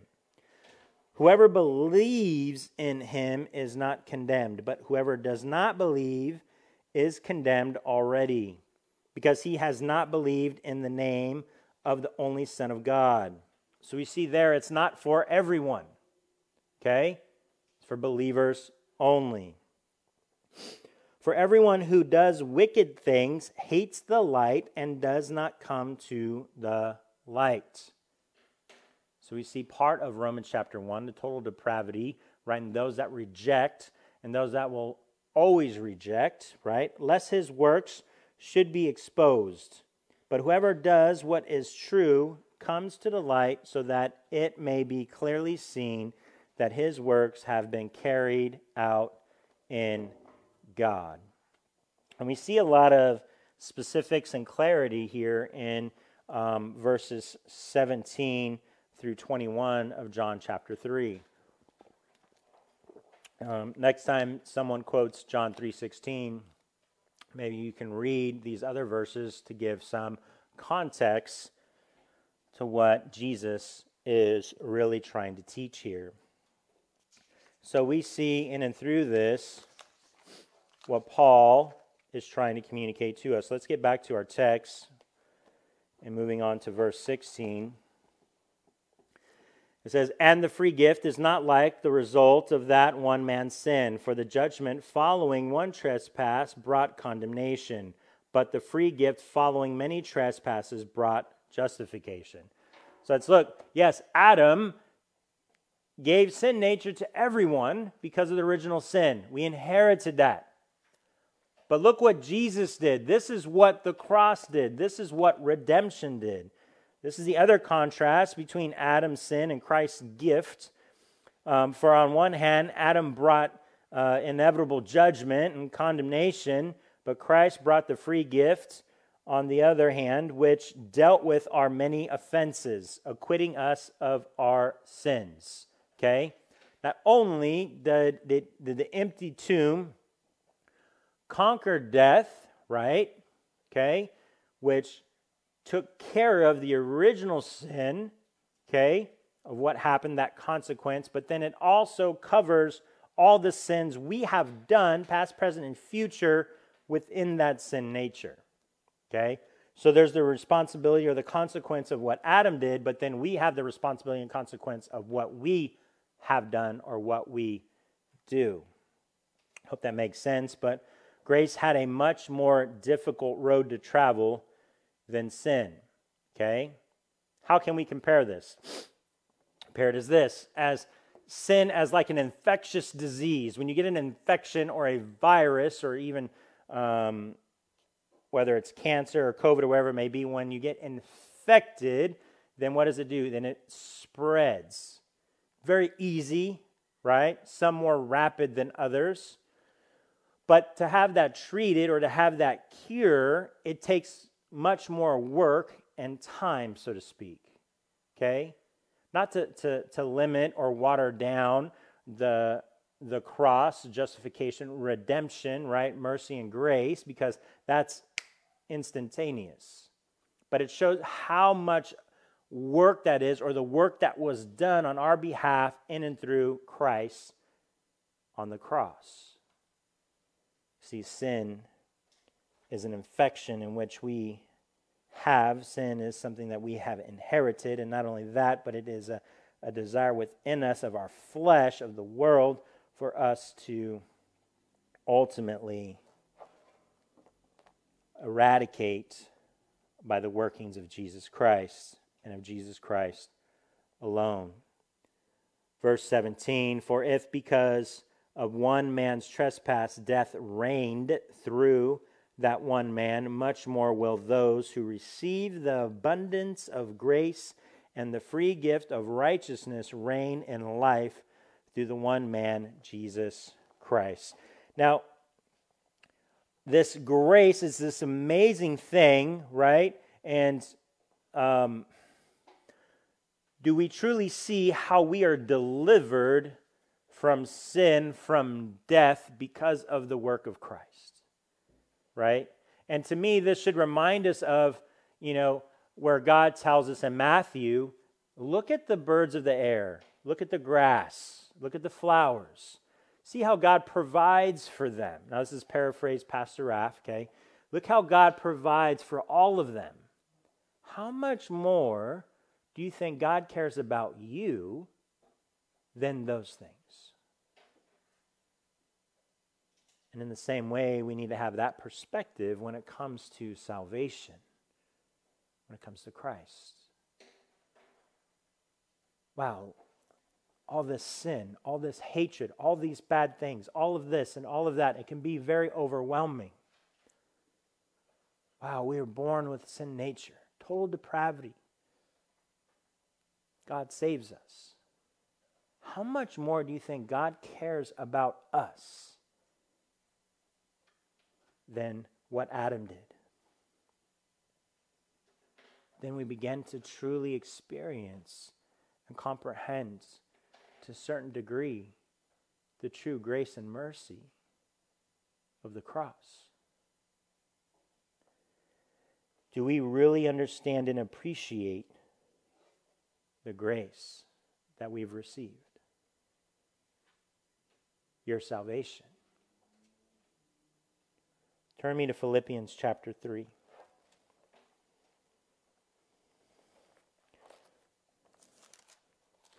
Whoever believes in him is not condemned, but whoever does not believe is condemned already, because he has not believed in the name of the only Son of God. So we see there it's not for everyone, okay? It's for believers only. For everyone who does wicked things hates the light and does not come to the light. So we see part of Romans chapter 1, the total depravity, right? And those that reject and those that will always reject, right? Lest his works should be exposed. But whoever does what is true comes to the light so that it may be clearly seen that his works have been carried out in God. And we see a lot of specifics and clarity here in um, verses 17 through 21 of John chapter 3. Um, next time someone quotes John 3:16, maybe you can read these other verses to give some context to what Jesus is really trying to teach here. So we see in and through this what Paul is trying to communicate to us. Let's get back to our text and moving on to verse 16. It says, And the free gift is not like the result of that one man's sin, for the judgment following one trespass brought condemnation, but the free gift following many trespasses brought justification. So let's look. Yes, Adam gave sin nature to everyone because of the original sin. We inherited that. But look what Jesus did. This is what the cross did. This is what redemption did. This is the other contrast between Adam's sin and Christ's gift. Um, for on one hand, Adam brought uh, inevitable judgment and condemnation, but Christ brought the free gift, on the other hand, which dealt with our many offenses, acquitting us of our sins. Okay? Not only did, did, did the empty tomb conquered death, right? Okay, which took care of the original sin, okay, of what happened, that consequence, but then it also covers all the sins we have done, past, present, and future, within that sin nature. Okay? So there's the responsibility or the consequence of what Adam did, but then we have the responsibility and consequence of what we have done or what we do. Hope that makes sense, but grace had a much more difficult road to travel than sin. Okay? How can we compare this? Compare it as this as sin as like an infectious disease. When you get an infection or a virus or even um, whether it's cancer or COVID or whatever it may be, when you get infected, then what does it do? Then it spreads. Very easy, right? Some more rapid than others. But to have that treated or to have that cure, it takes much more work and time, so to speak. Okay? Not to, to, to limit or water down the, the cross, justification, redemption, right? Mercy and grace, because that's instantaneous. But it shows how much work that is, or the work that was done on our behalf in and through Christ on the cross. See, sin is an infection in which we have. Sin is something that we have inherited, and not only that, but it is a, a desire within us of our flesh, of the world, for us to ultimately eradicate by the workings of Jesus Christ and of Jesus Christ alone. Verse 17 For if because of one man's trespass death reigned through that one man, much more will those who receive the abundance of grace and the free gift of righteousness reign in life through the one man, Jesus Christ. Now, this grace is this amazing thing, right? And um, do we truly see how we are delivered from sin, from death, because of the work of Christ? Right? And to me, this should remind us of, you know, where God tells us in Matthew look at the birds of the air, look at the grass, look at the flowers. See how God provides for them. Now, this is paraphrased Pastor Raff, okay? Look how God provides for all of them. How much more do you think God cares about you than those things? And in the same way, we need to have that perspective when it comes to salvation, when it comes to Christ. Wow, all this sin, all this hatred, all these bad things, all of this and all of that, it can be very overwhelming. Wow, we are born with a sin nature, total depravity. God saves us. How much more do you think God cares about us than what Adam did? Then we begin to truly experience and comprehend to a certain degree the true grace and mercy of the cross. Do we really understand and appreciate the grace that we've received? Your salvation. Turn me to Philippians chapter 3.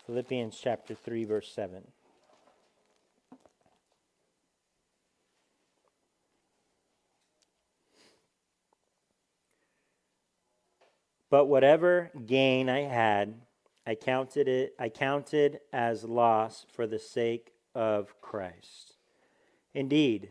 Philippians chapter 3, verse 7. But whatever gain I had, I counted it I counted as loss for the sake of Christ. Indeed,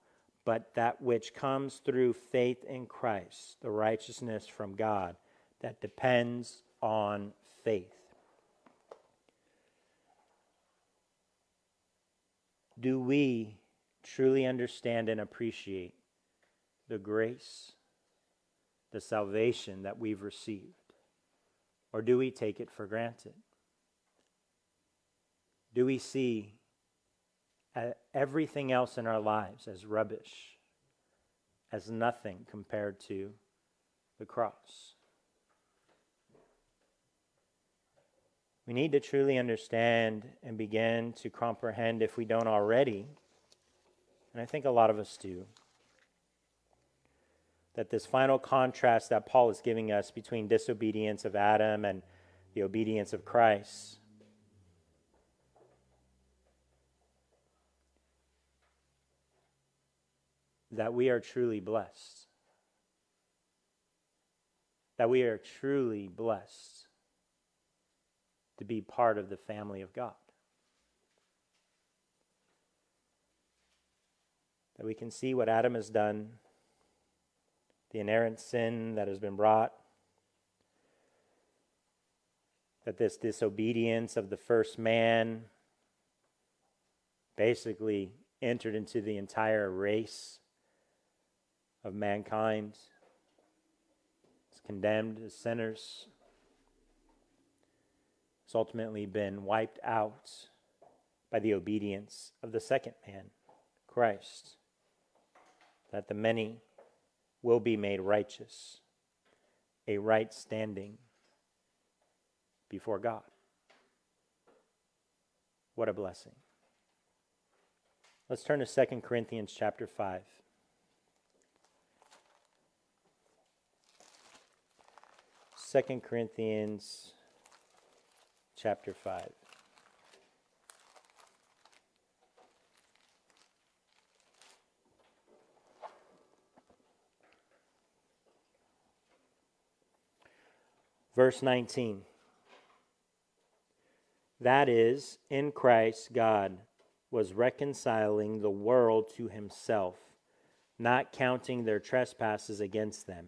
but that which comes through faith in Christ, the righteousness from God that depends on faith. Do we truly understand and appreciate the grace, the salvation that we've received? Or do we take it for granted? Do we see everything else in our lives as rubbish, as nothing compared to the cross? We need to truly understand and begin to comprehend, if we don't already, and I think a lot of us do, that this final contrast that Paul is giving us between disobedience of Adam and the obedience of Christ. That we are truly blessed. That we are truly blessed to be part of the family of God. That we can see what Adam has done, the inerrant sin that has been brought, that this disobedience of the first man basically entered into the entire race of mankind. It's condemned as sinners It's ultimately been wiped out by the obedience of the second man, Christ, that the many will be made righteous, a right standing before God. What a blessing. Let's turn to 2 Corinthians chapter 5. 2 Corinthians chapter 5. Verse 19. That is, in Christ, God was reconciling the world to himself, not counting their trespasses against them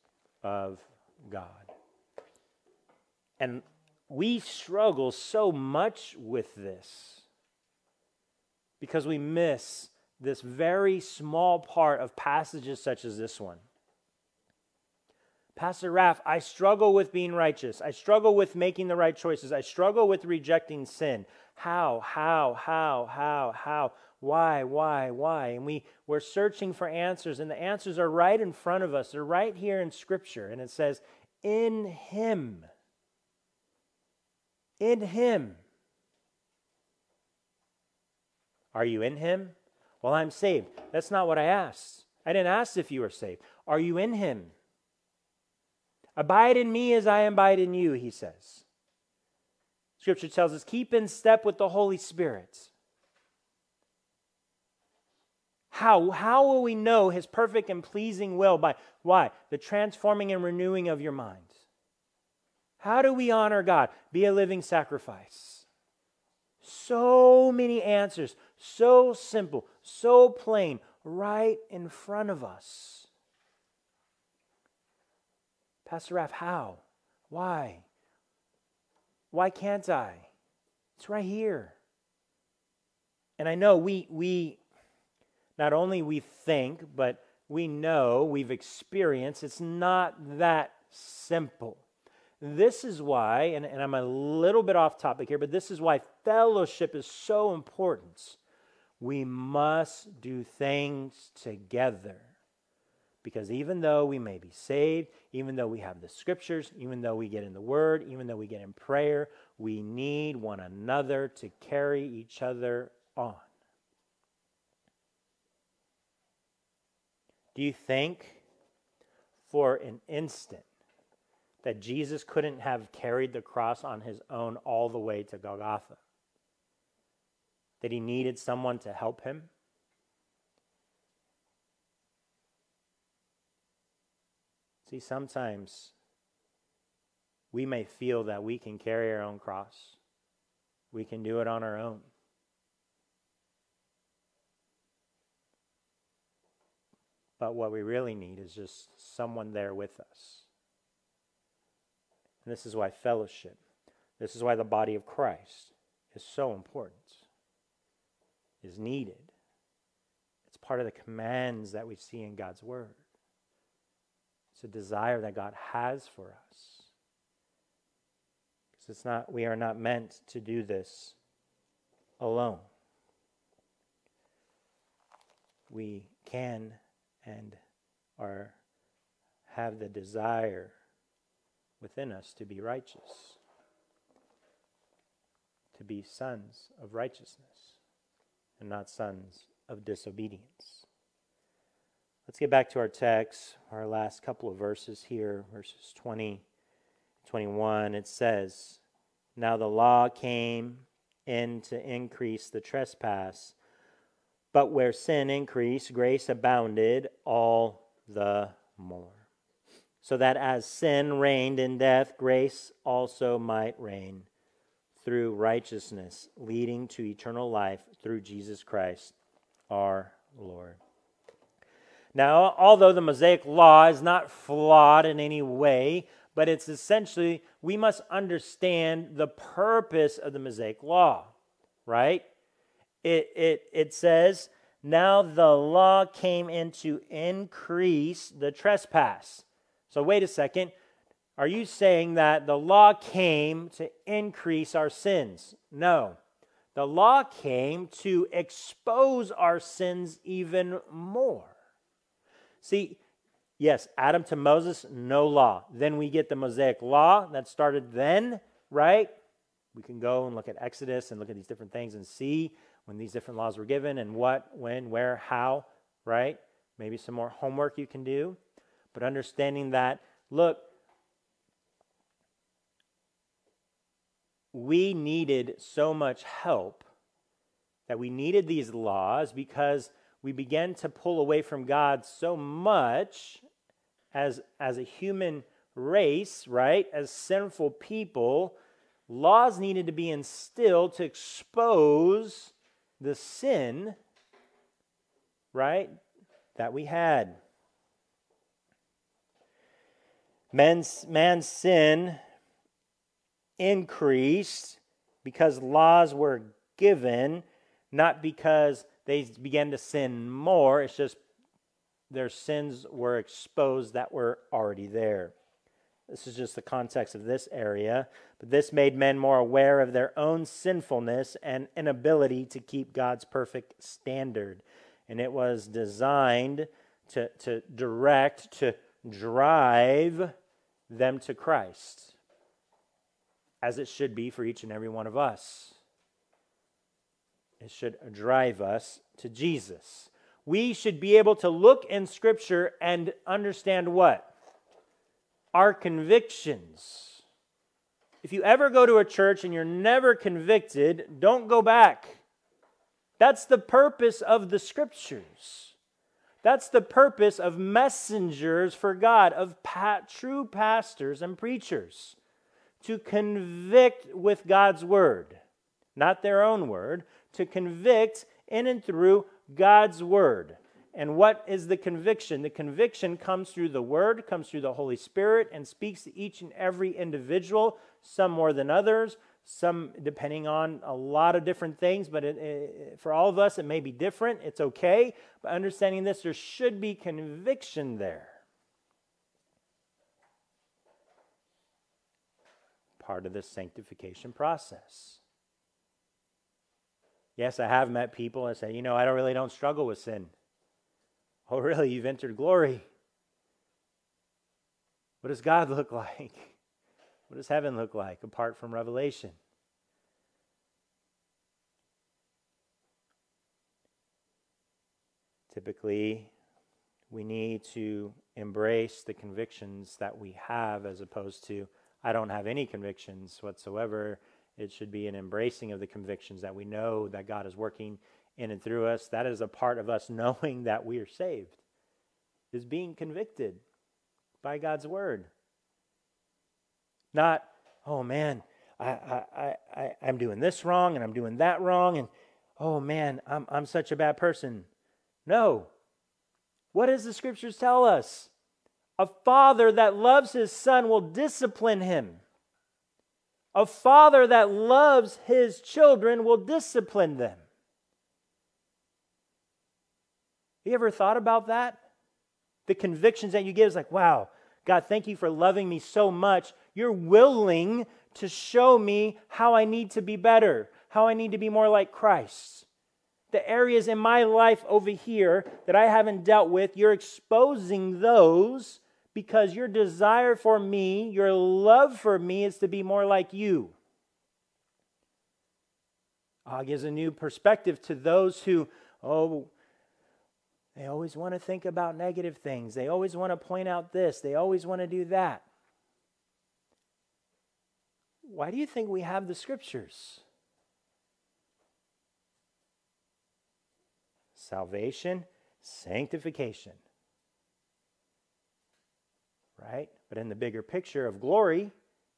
of God. And we struggle so much with this because we miss this very small part of passages such as this one. Pastor Raff, I struggle with being righteous. I struggle with making the right choices. I struggle with rejecting sin. How, how, how, how, how? Why, why, why? And we, we're searching for answers, and the answers are right in front of us. They're right here in Scripture. And it says, In Him. In Him. Are you in Him? Well, I'm saved. That's not what I asked. I didn't ask if you were saved. Are you in Him? Abide in me as I abide in you, he says. Scripture tells us, keep in step with the Holy Spirit. How? How will we know his perfect and pleasing will? By why? The transforming and renewing of your minds. How do we honor God? Be a living sacrifice. So many answers, so simple, so plain, right in front of us. Pastor Raff, how? Why? Why can't I? It's right here. And I know we we not only we think, but we know, we've experienced, it's not that simple. This is why, and, and I'm a little bit off topic here, but this is why fellowship is so important. We must do things together. Because even though we may be saved, even though we have the scriptures, even though we get in the word, even though we get in prayer, we need one another to carry each other on. Do you think for an instant that Jesus couldn't have carried the cross on his own all the way to Golgotha? That he needed someone to help him? See, sometimes we may feel that we can carry our own cross, we can do it on our own. But what we really need is just someone there with us. And this is why fellowship, this is why the body of Christ is so important, is needed. It's part of the commands that we see in God's Word. It's a desire that God has for us. Because it's not, we are not meant to do this alone. We can and are have the desire within us to be righteous, to be sons of righteousness, and not sons of disobedience. Let's get back to our text, our last couple of verses here, verses 20 21. It says, Now the law came in to increase the trespass but where sin increased, grace abounded all the more. So that as sin reigned in death, grace also might reign through righteousness, leading to eternal life through Jesus Christ our Lord. Now, although the Mosaic law is not flawed in any way, but it's essentially, we must understand the purpose of the Mosaic law, right? It, it, it says, now the law came in to increase the trespass. So, wait a second. Are you saying that the law came to increase our sins? No. The law came to expose our sins even more. See, yes, Adam to Moses, no law. Then we get the Mosaic law that started then, right? We can go and look at Exodus and look at these different things and see when these different laws were given and what, when, where, how, right? Maybe some more homework you can do. But understanding that, look, we needed so much help that we needed these laws because we began to pull away from God so much as, as a human race, right? As sinful people, laws needed to be instilled to expose the sin, right, that we had. Men's, man's sin increased because laws were given, not because they began to sin more. It's just their sins were exposed that were already there. This is just the context of this area. But this made men more aware of their own sinfulness and inability to keep God's perfect standard. And it was designed to, to direct, to drive them to Christ, as it should be for each and every one of us. It should drive us to Jesus. We should be able to look in Scripture and understand what? Our convictions. If you ever go to a church and you're never convicted, don't go back. That's the purpose of the Scriptures. That's the purpose of messengers for God, of pa- true pastors and preachers, to convict with God's word, not their own word, to convict in and through God's word. And what is the conviction? The conviction comes through the Word, comes through the Holy Spirit, and speaks to each and every individual, some more than others, some depending on a lot of different things. But it, it, for all of us, it may be different. It's okay. But understanding this, there should be conviction there. Part of the sanctification process. Yes, I have met people and say, you know, I don't really don't struggle with sin. Oh, really? You've entered glory. What does God look like? What does heaven look like apart from revelation? Typically, we need to embrace the convictions that we have as opposed to, I don't have any convictions whatsoever. It should be an embracing of the convictions that we know that God is working in and through us. That is a part of us knowing that we are saved, is being convicted by God's word. Not, oh man, I, I, I, I'm doing this wrong and I'm doing that wrong, and oh man, I'm, I'm such a bad person. No. What does the scriptures tell us? A father that loves his son will discipline him. A father that loves his children will discipline them. You ever thought about that? The convictions that you get is like, wow, God, thank you for loving me so much. You're willing to show me how I need to be better, how I need to be more like Christ. The areas in my life over here that I haven't dealt with, you're exposing those because your desire for me, your love for me is to be more like you. Uh, gives a new perspective to those who, oh, they always want to think about negative things. They always want to point out this. They always want to do that. Why do you think we have the scriptures? Salvation, sanctification. Right? But in the bigger picture of glory,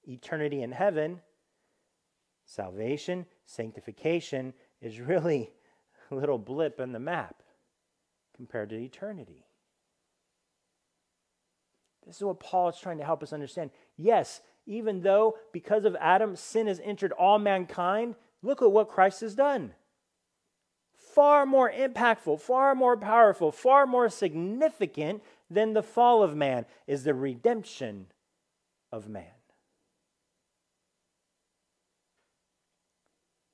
eternity in heaven, Salvation, sanctification is really a little blip in the map compared to eternity. This is what Paul is trying to help us understand. Yes, even though because of Adam, sin has entered all mankind, look at what Christ has done. Far more impactful, far more powerful, far more significant than the fall of man is the redemption of man.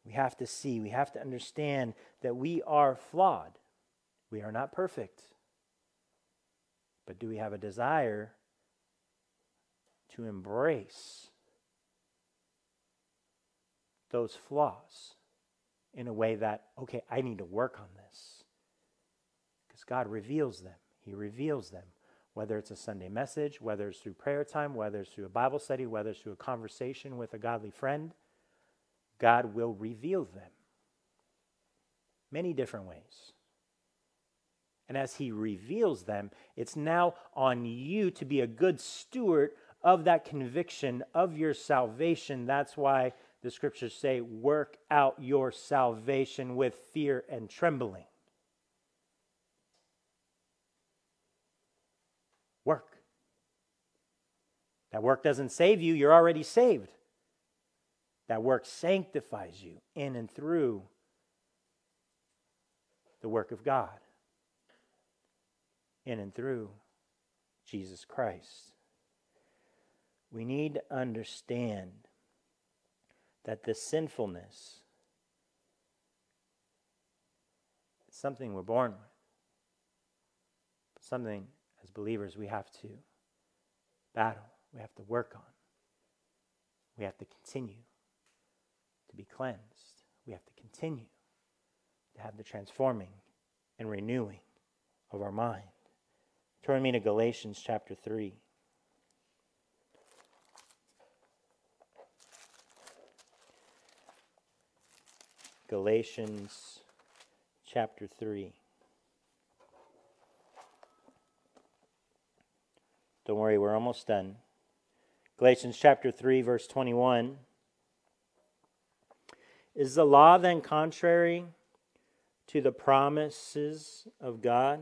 We have to see, we have to understand that we are flawed. We are not perfect. But do we have a desire to embrace those flaws in a way that, okay, I need to work on this? Because God reveals them. He reveals them, whether it's a Sunday message, whether it's through prayer time, whether it's through a Bible study, whether it's through a conversation with a godly friend. God will reveal them many different ways. And as He reveals them, it's now on you to be a good steward of that conviction of your salvation. That's why the scriptures say, work out your salvation with fear and trembling. Work. That work doesn't save you, you're already saved. That work sanctifies you in and through the work of God, in and through Jesus Christ. We need to understand that the sinfulness is something we're born with, something as believers we have to battle, we have to work on, we have to continue to be cleansed, we have to continue to have the transforming and renewing of our mind. Turn me to Galatians chapter 3. Galatians chapter 3. Don't worry, we're almost done. Galatians chapter 3, verse 21. Is the law then contrary to the promises of God?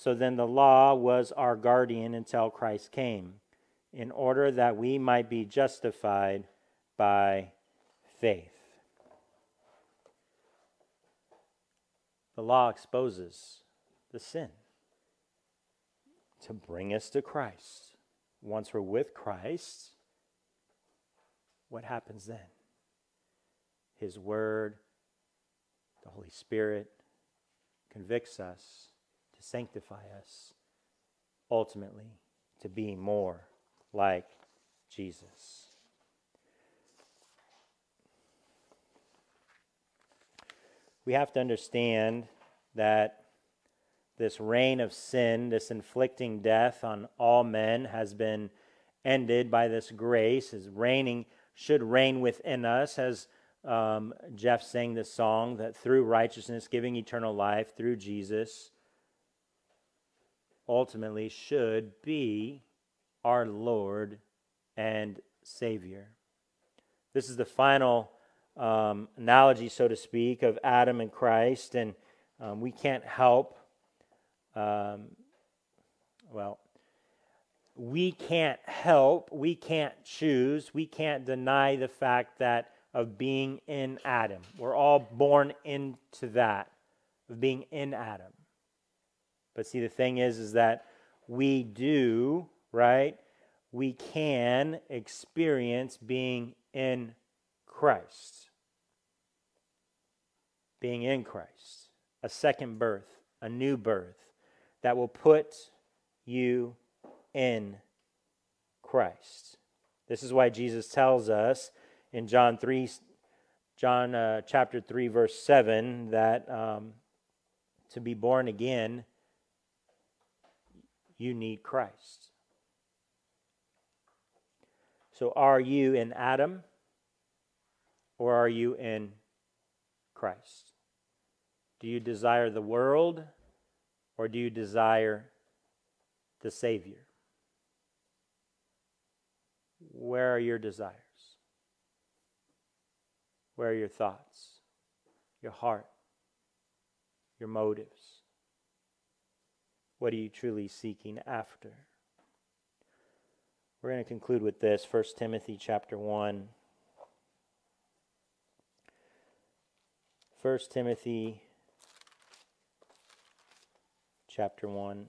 So then the law was our guardian until Christ came, in order that we might be justified by faith. The law exposes the sin to bring us to Christ. Once we're with Christ, what happens then? His Word, the Holy Spirit convicts us to sanctify us, ultimately to be more like Jesus. we have to understand that this reign of sin, this inflicting death on all men, has been ended by this grace. Is reigning should reign within us, as um, Jeff sang the song that through righteousness, giving eternal life through Jesus, ultimately should be our Lord and Savior. This is the final um, analogy, so to speak, of Adam and Christ, and um, we can't help, um, well, we can't help, we can't choose, we can't deny the fact that of being in Adam. We're all born into that, of being in Adam. But see, the thing is, is that we do, right? We can experience being in Christ. Being in Christ. A second birth, a new birth that will put you in Christ. This is why Jesus tells us in John 3, John uh, chapter 3, verse 7, that um, to be born again, you need Christ. So are you in Adam or are you in Christ? Do you desire the world or do you desire the Savior? Where are your desires? Where are your thoughts, your heart, your motives? What are you truly seeking after? We're going to conclude with this 1 Timothy chapter 1. 1 Timothy chapter 1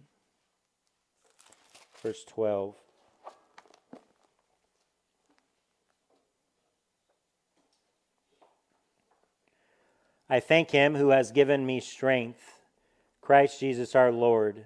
verse 12 I thank him who has given me strength Christ Jesus our Lord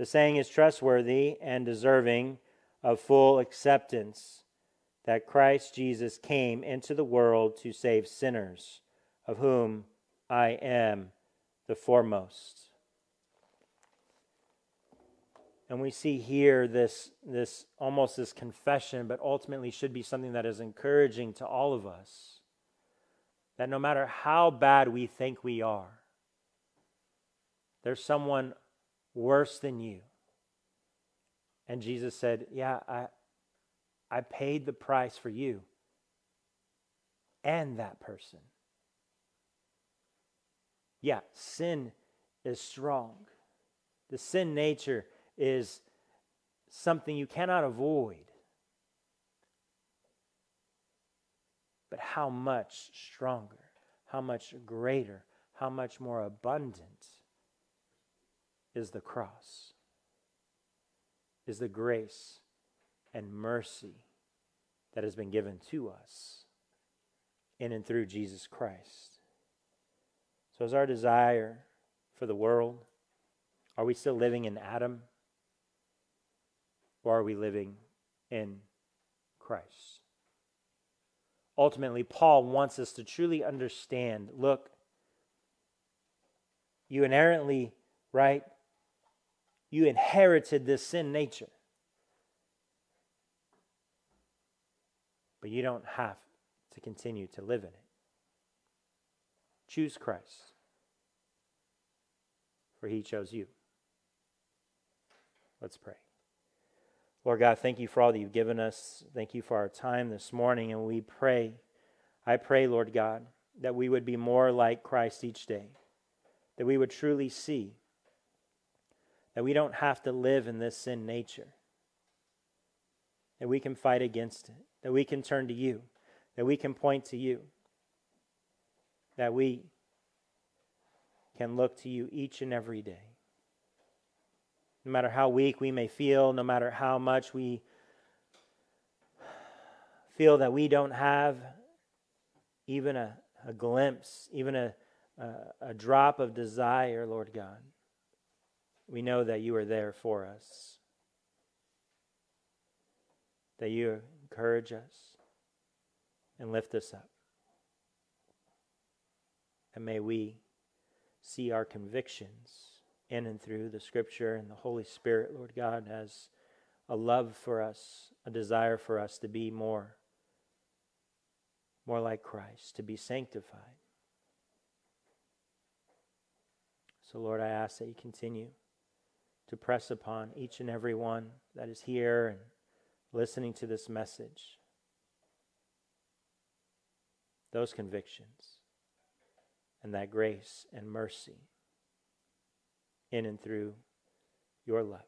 The saying is trustworthy and deserving of full acceptance that Christ Jesus came into the world to save sinners, of whom I am the foremost. And we see here this, this almost this confession, but ultimately should be something that is encouraging to all of us. That no matter how bad we think we are, there's someone worse than you and Jesus said, Yeah, I, I paid the price for you and that person. Yeah, sin is strong. The sin nature is something you cannot avoid. But how much stronger, how much greater, how much more abundant is the cross? is the grace and mercy that has been given to us in and through Jesus Christ. So, is our desire for the world? Are we still living in Adam? Or are we living in Christ? Ultimately, Paul wants us to truly understand look, you inherently, right, you inherited this sin nature. But you don't have to continue to live in it. Choose Christ, for he chose you. Let's pray. Lord God, thank you for all that you've given us. Thank you for our time this morning. And we pray, I pray, Lord God, that we would be more like Christ each day, that we would truly see that we don't have to live in this sin nature, that we can fight against it, that we can turn to you, that we can point to you, that we can look to you each and every day. No matter how weak we may feel, no matter how much we feel that we don't have even a, a glimpse, even a, a, a drop of desire, Lord God we know that you are there for us, that you encourage us and lift us up. And may we see our convictions in and through the Scripture and the Holy Spirit, Lord God, as a love for us, a desire for us to be more, more like Christ, to be sanctified. So, Lord, I ask that you continue to press upon each and every one that is here and listening to this message. Those convictions and that grace and mercy in and through your love.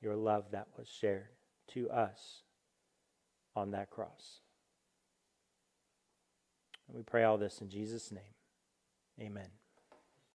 Your love that was shared to us on that cross. And we pray all this in Jesus' name. Amen.